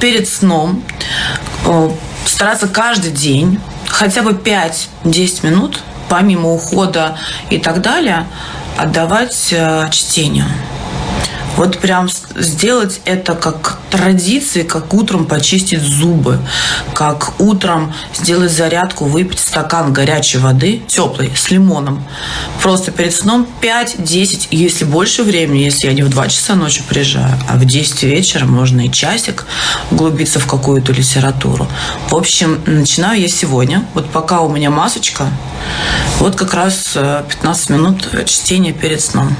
перед сном э, стараться каждый день хотя бы 5-10 минут, помимо ухода и так далее, отдавать э, чтению. Вот прям сделать это как традиции, как утром почистить зубы, как утром сделать зарядку, выпить стакан горячей воды, теплой, с лимоном. Просто перед сном 5-10, и если больше времени, если я не в 2 часа ночи приезжаю, а в 10 вечера можно и часик углубиться в какую-то литературу. В общем, начинаю я сегодня. Вот пока у меня масочка, вот как раз э, 15 минут чтения перед сном.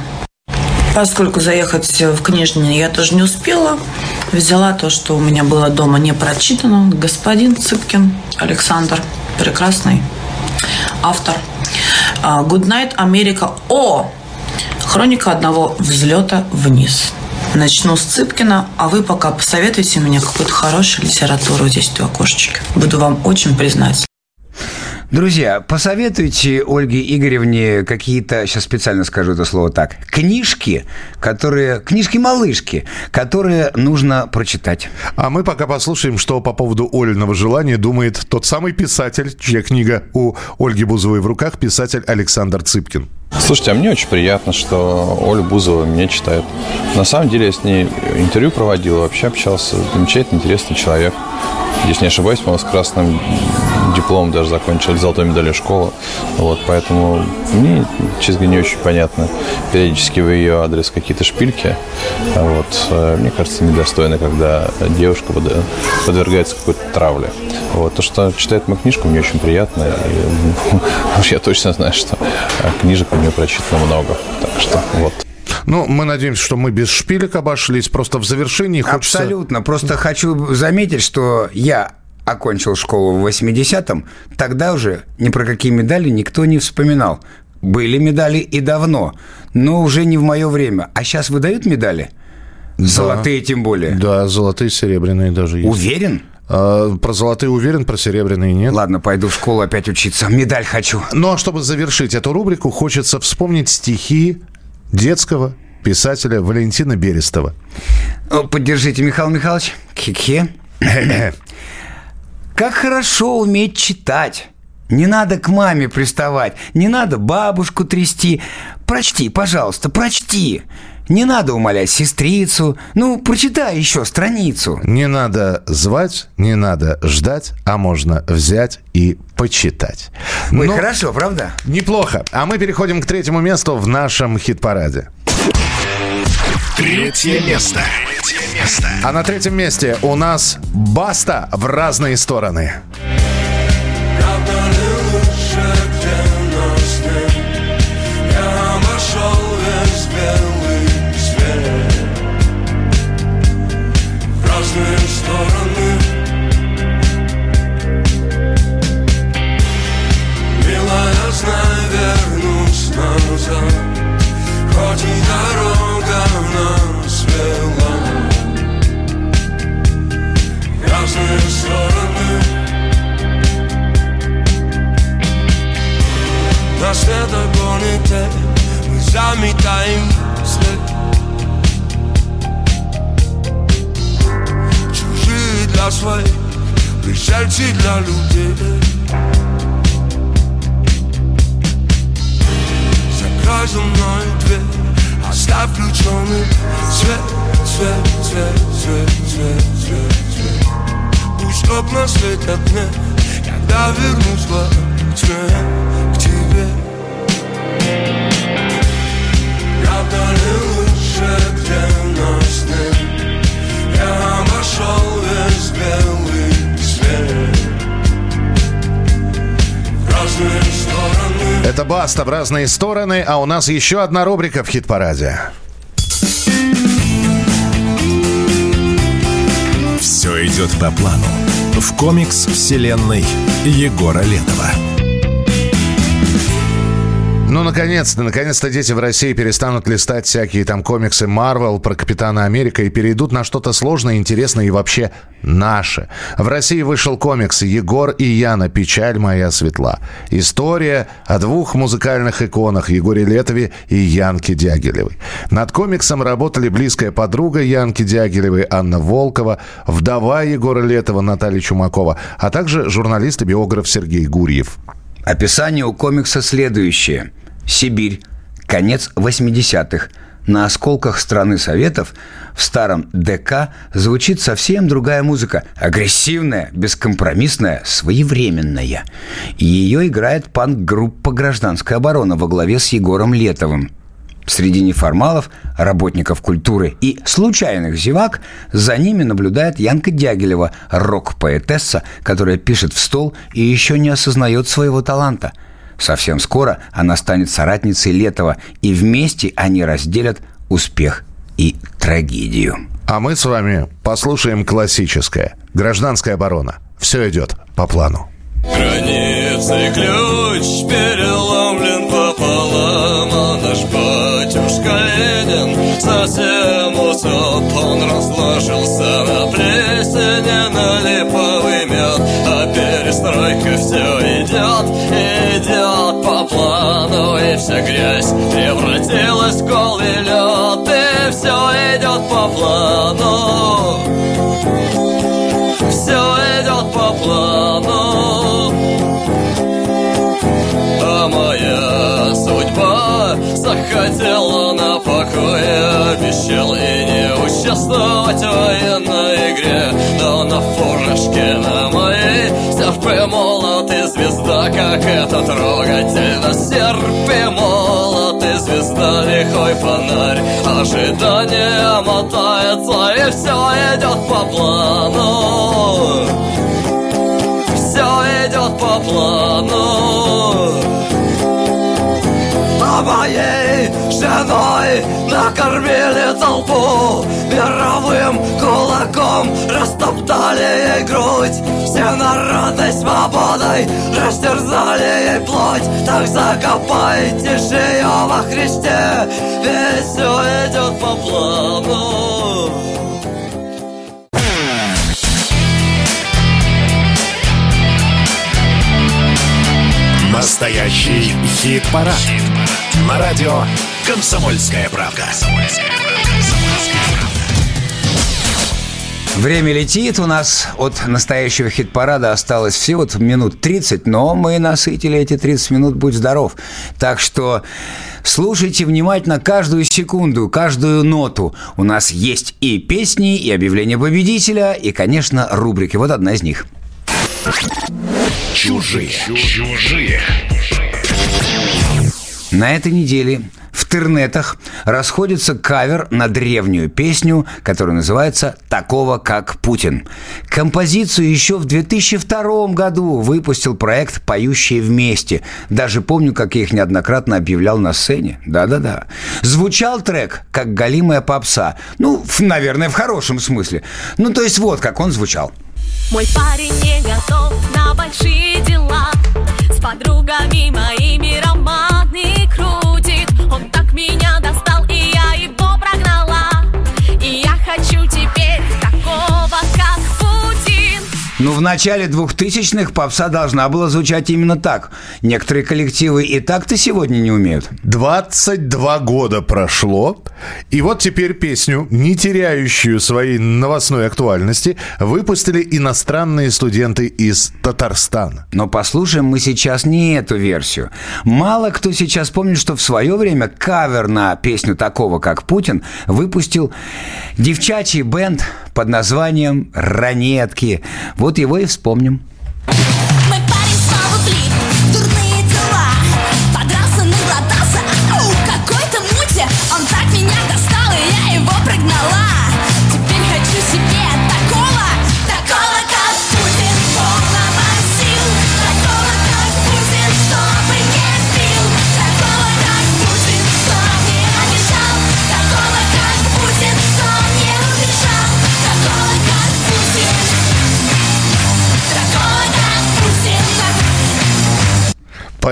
Поскольку заехать в книжный я тоже не успела, взяла то, что у меня было дома не прочитано. Господин Цыпкин Александр, прекрасный автор. А, Good Night, Америка. О! Хроника одного взлета вниз. Начну с Цыпкина, а вы пока посоветуйте мне какую-то хорошую литературу здесь в окошечке. Буду вам очень признательна. Друзья, посоветуйте Ольге Игоревне какие-то, сейчас специально скажу это слово так, книжки, которые, книжки-малышки, которые нужно прочитать. А мы пока послушаем, что по поводу Олиного желания думает тот самый писатель, чья книга у Ольги Бузовой в руках, писатель Александр Цыпкин. Слушайте, а мне очень приятно, что Оля Бузова меня читает. На самом деле я с ней интервью проводил, вообще общался. Замечательный, интересный человек. Если не ошибаюсь, по-моему, с красным дипломом даже закончил, с золотой медалью школы. Вот, поэтому мне, честно не очень понятно периодически в ее адрес какие-то шпильки. А Вот. Э, Мне кажется, недостойно, когда девушка под- подвергается какой-то травле. Вот. То, что читает мою книжку, мне очень приятно. И я точно знаю, что э, книжек у нее прочитано много. Так что вот. Ну, мы надеемся, что мы без шпилек обошлись. Просто в завершении хочется... Абсолютно. Просто хочу заметить, что я окончил школу в 80-м, тогда уже ни про какие медали никто не вспоминал. Были медали и давно, но уже не в мое время. А сейчас выдают медали? Золотые тем более. Да, золотые, серебряные даже есть. Уверен? А, про золотые уверен, про серебряные нет. Ладно, пойду в школу опять учиться. Медаль хочу. Ну, а чтобы завершить эту рубрику, хочется вспомнить стихи детского писателя Валентина Берестова. О, Поддержите, Михаил Михайлович. Хе-хе. Как хорошо уметь читать. Не надо к маме приставать, не надо бабушку трясти. Прочти, пожалуйста, прочти. Не надо умолять сестрицу. Ну, прочитай еще страницу. Не надо звать, не надо ждать, а можно взять и почитать. Ой, Ну, хорошо, правда? Неплохо. А мы переходим к третьему месту в нашем хит-параде. Третье место. Третье место. А на третьем месте у нас Баста в разные стороны. На светогоните мы заметаем след Чужие для своих, пришельцы для людей Закрой за мной дверь, оставь включенный свет, свет, свет, свет, свет, свет, свет Пусть окна светят мне, когда вернусь во тьме к тебе Это Баста в разные стороны, а у нас еще одна рубрика в хит-параде. Все идет по плану. В комикс вселенной Егора Летова. Ну, наконец-то, наконец-то дети в России перестанут листать всякие там комиксы Марвел про Капитана Америка и перейдут на что-то сложное, интересное и вообще наше. В России вышел комикс «Егор и Яна. Печаль моя светла». История о двух музыкальных иконах Егоре Летове и Янке Дягилевой. Над комиксом работали близкая подруга Янки Дягилевой Анна Волкова, вдова Егора Летова Наталья Чумакова, а также журналист и биограф Сергей Гурьев. Описание у комикса следующее. Сибирь. Конец 80-х. На осколках страны Советов в старом ДК звучит совсем другая музыка. Агрессивная, бескомпромиссная, своевременная. Ее играет панк-группа «Гражданская оборона» во главе с Егором Летовым. Среди неформалов, работников культуры и случайных зевак за ними наблюдает Янка Дягилева, рок-поэтесса, которая пишет в стол и еще не осознает своего таланта. Совсем скоро она станет соратницей Летова, и вместе они разделят успех и трагедию. А мы с вами послушаем классическое. Гражданская оборона. Все идет по плану. Границы ключ переломлен пополам А наш батюшка Ленин совсем усоп Он разложился на плесени, на липовый мед А перестройка все идет, идет по плану И вся грязь превратилась в голый лед И все идет по плану. Все идет по плану А моя судьба захотела на покое Обещал и не участвовать в военной игре. Но на фуражке на моей серп и молот и звезда Как это трогательно, серп и молот и звезда Лихой фонарь, ожидание мотается И все идет по плану плану А моей женой накормили толпу Мировым кулаком растоптали ей грудь Все народной свободой растерзали ей плоть Так закопайте же ее во Христе Ведь все идет по плану Настоящий хит-парад. На радио «Комсомольская правда». Время летит, у нас от настоящего хит-парада осталось всего минут 30, но мы насытили эти 30 минут, будь здоров. Так что слушайте внимательно каждую секунду, каждую ноту. У нас есть и песни, и объявление победителя, и, конечно, рубрики. Вот одна из них. Чужие. Чужие. На этой неделе в интернетах расходится кавер на древнюю песню, которая называется «Такого, как Путин». Композицию еще в 2002 году выпустил проект «Поющие вместе». Даже помню, как я их неоднократно объявлял на сцене. Да-да-да. Звучал трек, как галимая попса. Ну, в- наверное, в хорошем смысле. Ну, то есть вот как он звучал. Мой парень не готов большие дела С подругами моими романы Путин Ну, в начале 2000-х попса должна была звучать именно так. Некоторые коллективы и так-то сегодня не умеют. 22 года прошло, и вот теперь песню, не теряющую своей новостной актуальности, выпустили иностранные студенты из Татарстана. Но послушаем мы сейчас не эту версию. Мало кто сейчас помнит, что в свое время кавер на песню такого, как Путин, выпустил девчачий бенд под названием «Ранетки». Вот его и вспомним. Мой парень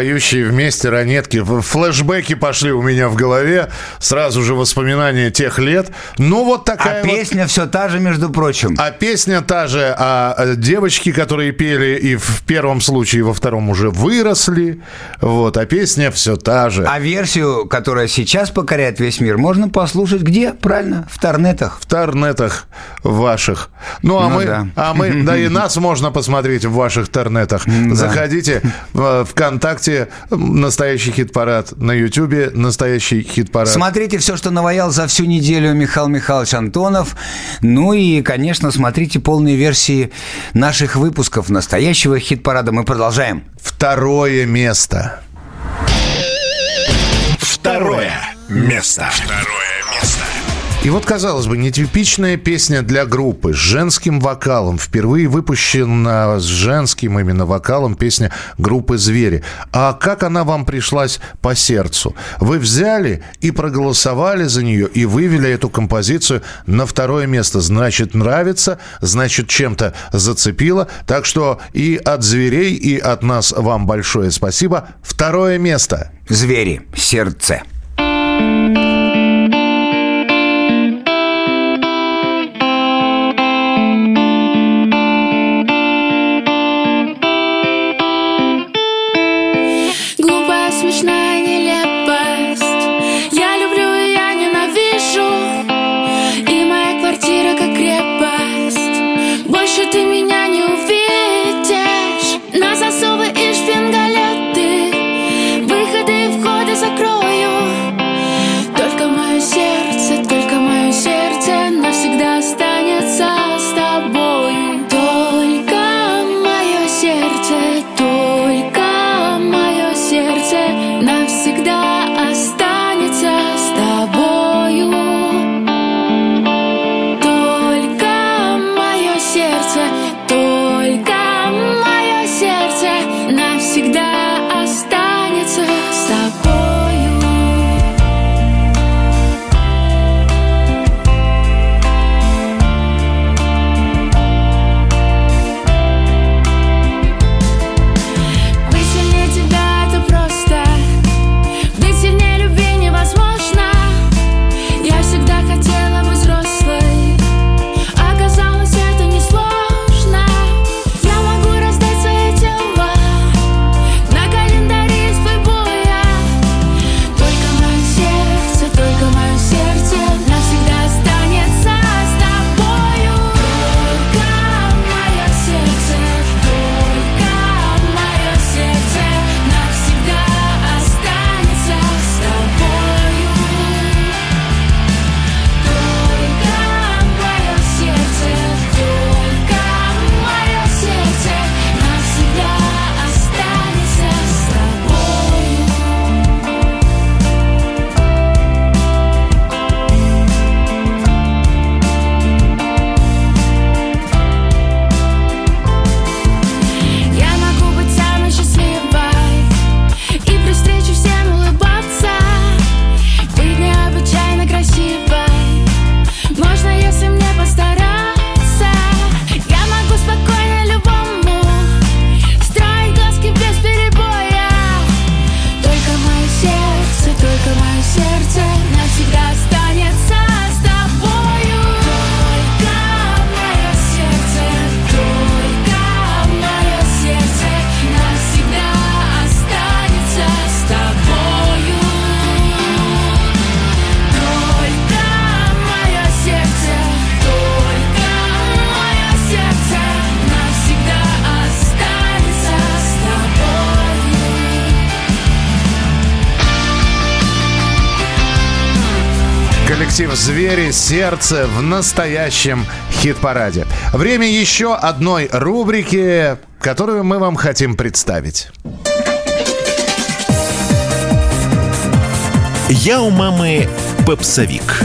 Поющие вместе ранетки. Флэшбэки пошли у меня в голове. Сразу же воспоминания тех лет. Ну, вот такая А вот- песня все та же, между прочим. А песня та же, а э, девочки, которые пели и в первом случае, и во втором уже выросли. Вот, а песня все та же. А версию, которая сейчас покоряет весь мир, можно послушать где? Правильно, в торнетах. В торнетах ваших. Ну, а Ну мы, да. а мы, да и нас можно посмотреть в ваших торнетах. Заходите в ВКонтакте, настоящий хит-парад, на Ютубе настоящий хит-парад. Смотрите все, что наваял за всю неделю Михаил Михайлович Антонов. Ну и, конечно, смотрите полные версии наших выпусков настоящего хит-парада. Мы продолжаем. Второе место. Второе место. Второе место. И вот, казалось бы, нетипичная песня для группы с женским вокалом. Впервые выпущена с женским именно вокалом песня группы «Звери». А как она вам пришлась по сердцу? Вы взяли и проголосовали за нее, и вывели эту композицию на второе место. Значит, нравится, значит, чем-то зацепило. Так что и от «Зверей», и от нас вам большое спасибо. Второе место. «Звери. Сердце». «Звери. Сердце» в настоящем хит-параде. Время еще одной рубрики, которую мы вам хотим представить. Я у мамы попсовик.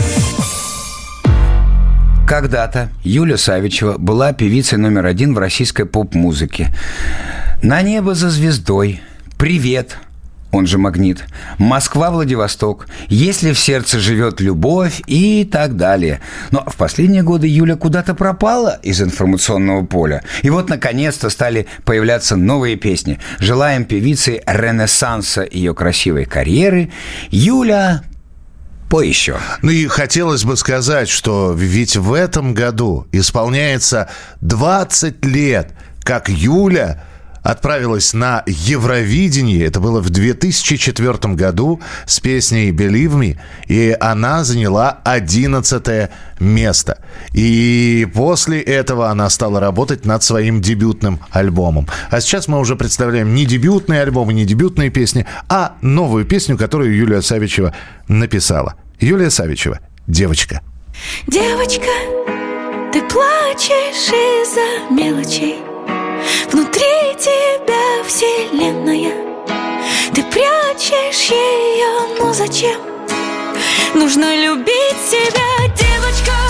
Когда-то Юля Савичева была певицей номер один в российской поп-музыке. «На небо за звездой», «Привет», он же магнит, Москва-Владивосток, если в сердце живет любовь и так далее. Но в последние годы Юля куда-то пропала из информационного поля. И вот, наконец-то, стали появляться новые песни. Желаем певице ренессанса ее красивой карьеры. Юля, пой еще. Ну и хотелось бы сказать, что ведь в этом году исполняется 20 лет, как Юля отправилась на Евровидение. Это было в 2004 году с песней «Believe Me», и она заняла 11 место. И после этого она стала работать над своим дебютным альбомом. А сейчас мы уже представляем не дебютные альбомы, не дебютные песни, а новую песню, которую Юлия Савичева написала. Юлия Савичева «Девочка». Девочка, ты плачешь из-за мелочей Внутри тебя вселенная Ты прячешь ее, но зачем? Нужно любить себя, девочка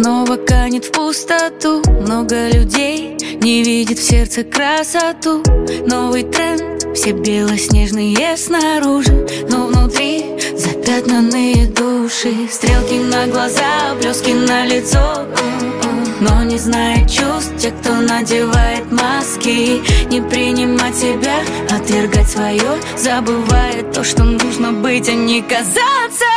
снова канет в пустоту. Много людей не видит в сердце красоту. Новый тренд, все белоснежные снаружи. Но внутри запятнанные души. Стрелки на глаза, блески на лицо. Но не знает чувств те, кто надевает маски. Не принимать себя, отвергать свое. Забывая то, что нужно быть, а не казаться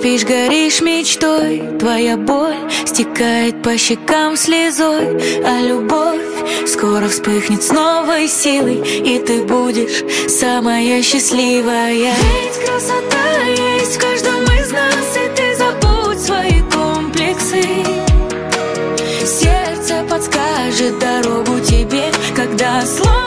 спишь, горишь мечтой. Твоя боль стекает по щекам слезой. А любовь скоро вспыхнет с новой силой. И ты будешь самая счастливая. Ведь красота есть в каждом из нас И ты забудь свои комплексы. Сердце подскажет дорогу тебе Когда сломаны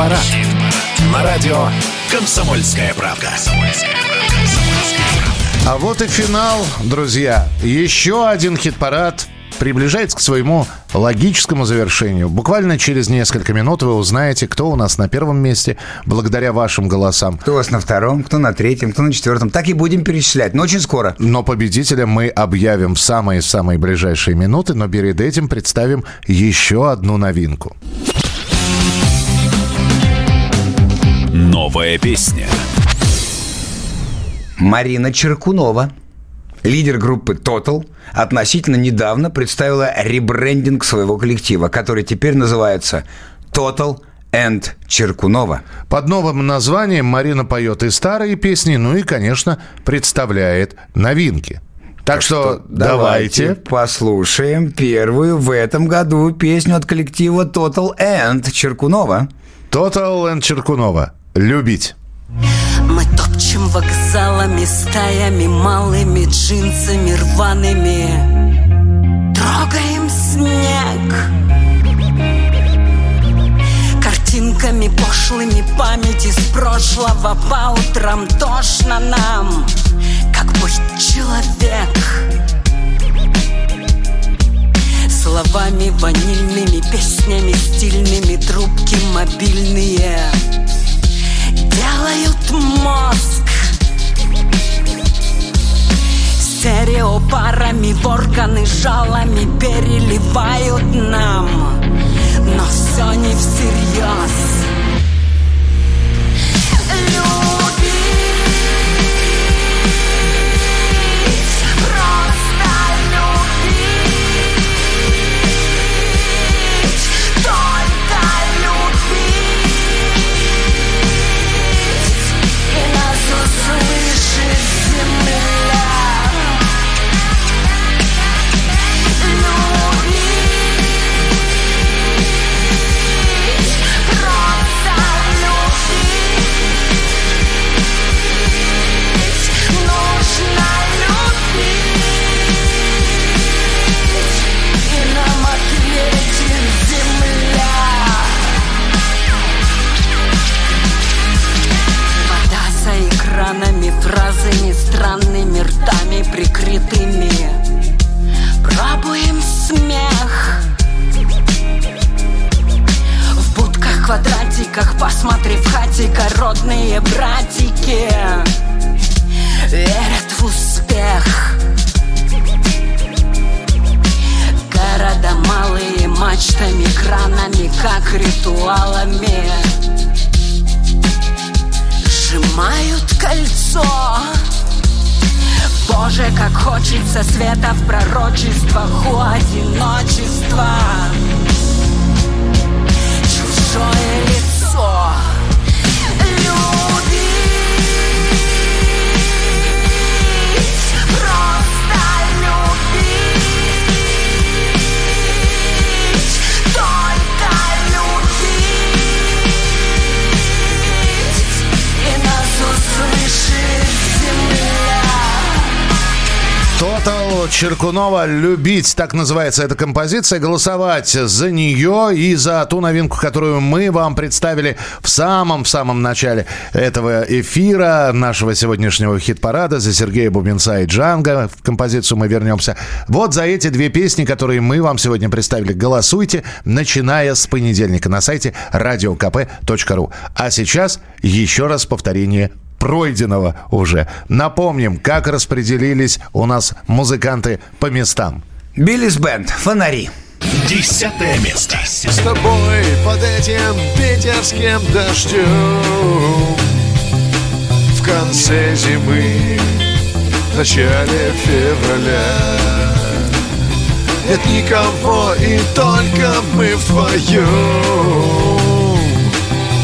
хит-парад. На радио «Комсомольская правда». А вот и финал, друзья. Еще один хит-парад приближается к своему логическому завершению. Буквально через несколько минут вы узнаете, кто у нас на первом месте, благодаря вашим голосам. Кто у вас на втором, кто на третьем, кто на четвертом. Так и будем перечислять, но очень скоро. Но победителя мы объявим в самые-самые ближайшие минуты, но перед этим представим еще одну новинку. Новая песня. Марина Черкунова. лидер группы Total, относительно недавно представила ребрендинг своего коллектива, который теперь называется Total and Черкунова. Под новым названием Марина поет и старые песни, ну и, конечно, представляет новинки. Так, что, давайте. послушаем первую в этом году песню от коллектива Total and Черкунова. Total and Черкунова. Любить. Мы топчем вокзалами, стаями, малыми джинсами рваными. Трогаем снег. Картинками пошлыми памяти с прошлого по утрам тошно нам, как быть человек. Словами ванильными, песнями стильными, трубки мобильные делают мозг Стереопарами органы жалами переливают нам. Но все не всерьез прикрытыми Пробуем смех. В будках, квадратиках, посмотри в хатика Родные братики. Верят в успех. Города малые мачтами, кранами, как ритуалами. Сжимают кольцо Боже, как хочется света в пророчествах у одиночества. Чужое Total Черкунова «Любить» так называется эта композиция. Голосовать за нее и за ту новинку, которую мы вам представили в самом-в самом начале этого эфира нашего сегодняшнего хит-парада за Сергея Бубенца и Джанга. В композицию мы вернемся. Вот за эти две песни, которые мы вам сегодня представили. Голосуйте, начиная с понедельника на сайте radiokp.ru. А сейчас еще раз повторение пройденного уже. Напомним, как распределились у нас музыканты по местам. Биллис Бенд, фонари. Десятое место. С тобой под этим питерским дождем В конце зимы, в начале февраля Нет никого, и только мы вдвоем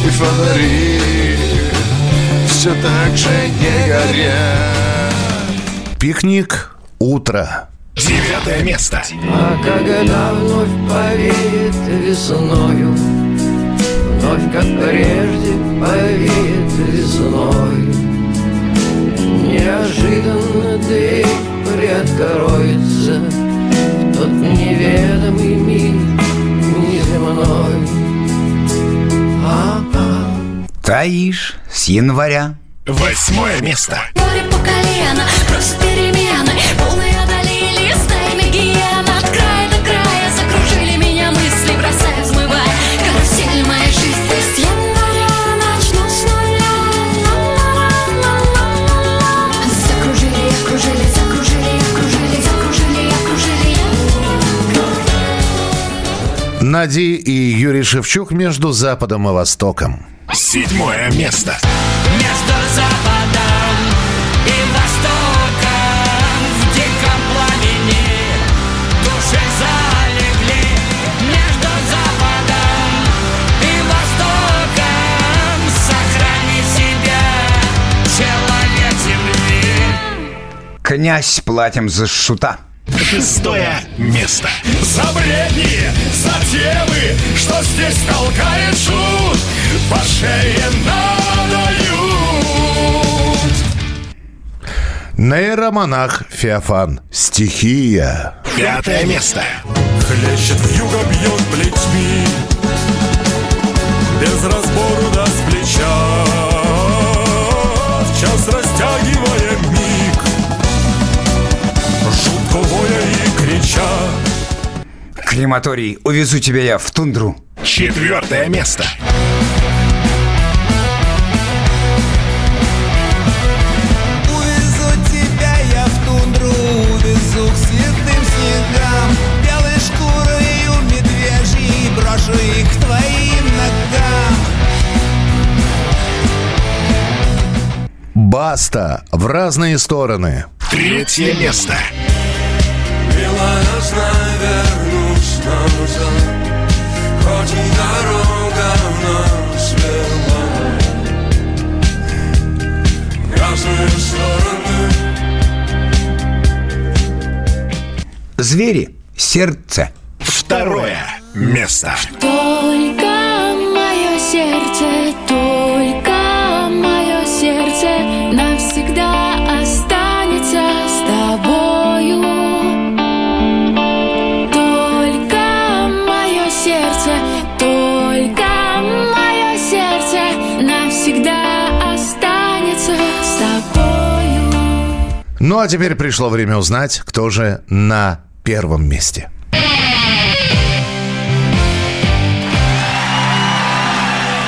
И фонари все так же не горят Пикник утро. Девятое место. А когда вновь повеет весною Вновь, как прежде, повеет весной Неожиданно дверь приоткроется В тот неведомый мир неземной А-а Таишь с января. Восьмое место. Море по колено, просто перемены Полные одолели стаями гиен От края до края закружили меня мысли Бросая, взмывая карусель моей жизни С января начну с нуля. Закружили, окружили, закружили, окружили, закружили, окружили Нади и Юрий Шевчук между Западом и Востоком седьмое место. Между западом и востоком в диком пламени души залегли. Между западом и востоком сохрани себя, человек земли. Князь платим за шута. Шестое место. За бредни, за темы, что здесь толкает шут, по шее надают. Нейромонах Феофан. Стихия. Пятое место. Хлещет вьюга, бьет плетьми Без разбору да Крематорий, увезу тебя я в тундру. Четвертое место. Увезу тебя я в тундру, увезу к святым снегам Белой шкурою медвежьей брошу их к твоим ногам Баста. В разные стороны. Третье место. Милая, дорога нас вела в Разные стороны Звери. Сердце. Второе место. Только мое сердце, Ну а теперь пришло время узнать, кто же на первом месте.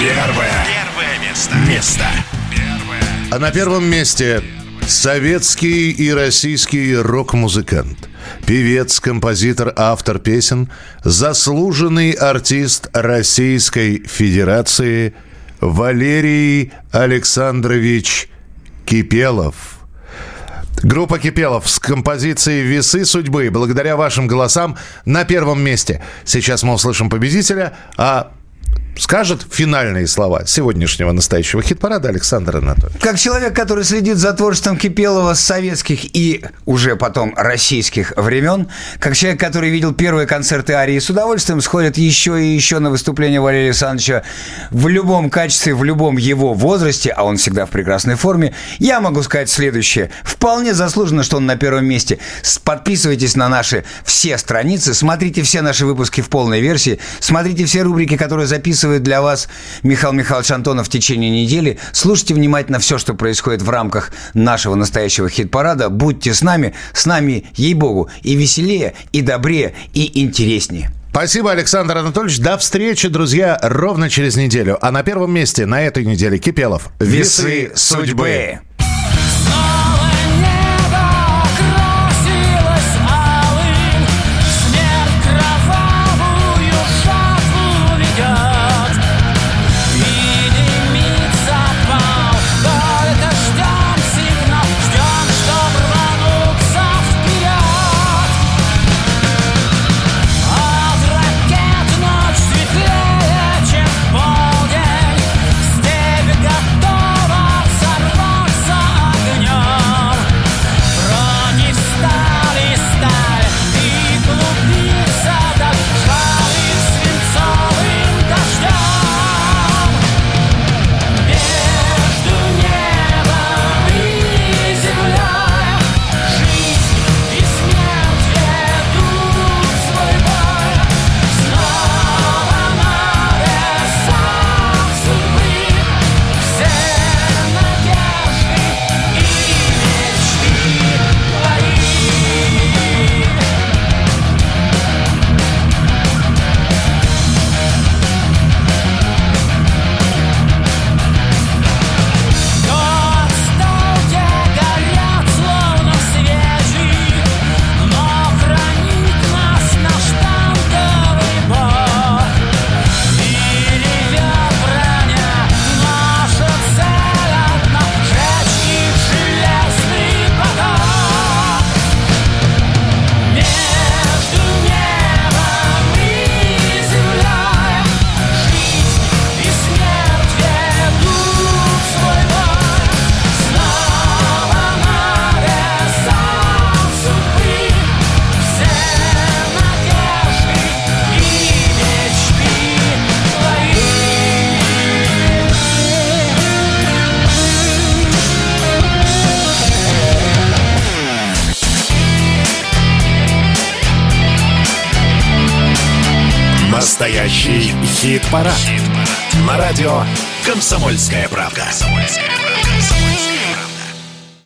Первое. Первое место. Место. А на первом месте советский и российский рок-музыкант, певец, композитор, автор песен, заслуженный артист Российской Федерации Валерий Александрович Кипелов. Группа Кипелов с композицией «Весы судьбы» благодаря вашим голосам на первом месте. Сейчас мы услышим победителя, а скажет финальные слова сегодняшнего настоящего хит-парада Александр Анатольевич. Как человек, который следит за творчеством Кипелова с советских и уже потом российских времен, как человек, который видел первые концерты Арии с удовольствием, сходит еще и еще на выступление Валерия Александровича в любом качестве, в любом его возрасте, а он всегда в прекрасной форме, я могу сказать следующее. Вполне заслуженно, что он на первом месте. Подписывайтесь на наши все страницы, смотрите все наши выпуски в полной версии, смотрите все рубрики, которые записывает для вас Михаил Михайлович Антонов в течение недели. Слушайте внимательно все, что происходит в рамках нашего настоящего хит-парада. Будьте с нами, с нами, ей-богу, и веселее, и добрее, и интереснее. Спасибо, Александр Анатольевич. До встречи, друзья, ровно через неделю. А на первом месте на этой неделе Кипелов. Весы судьбы. Красилась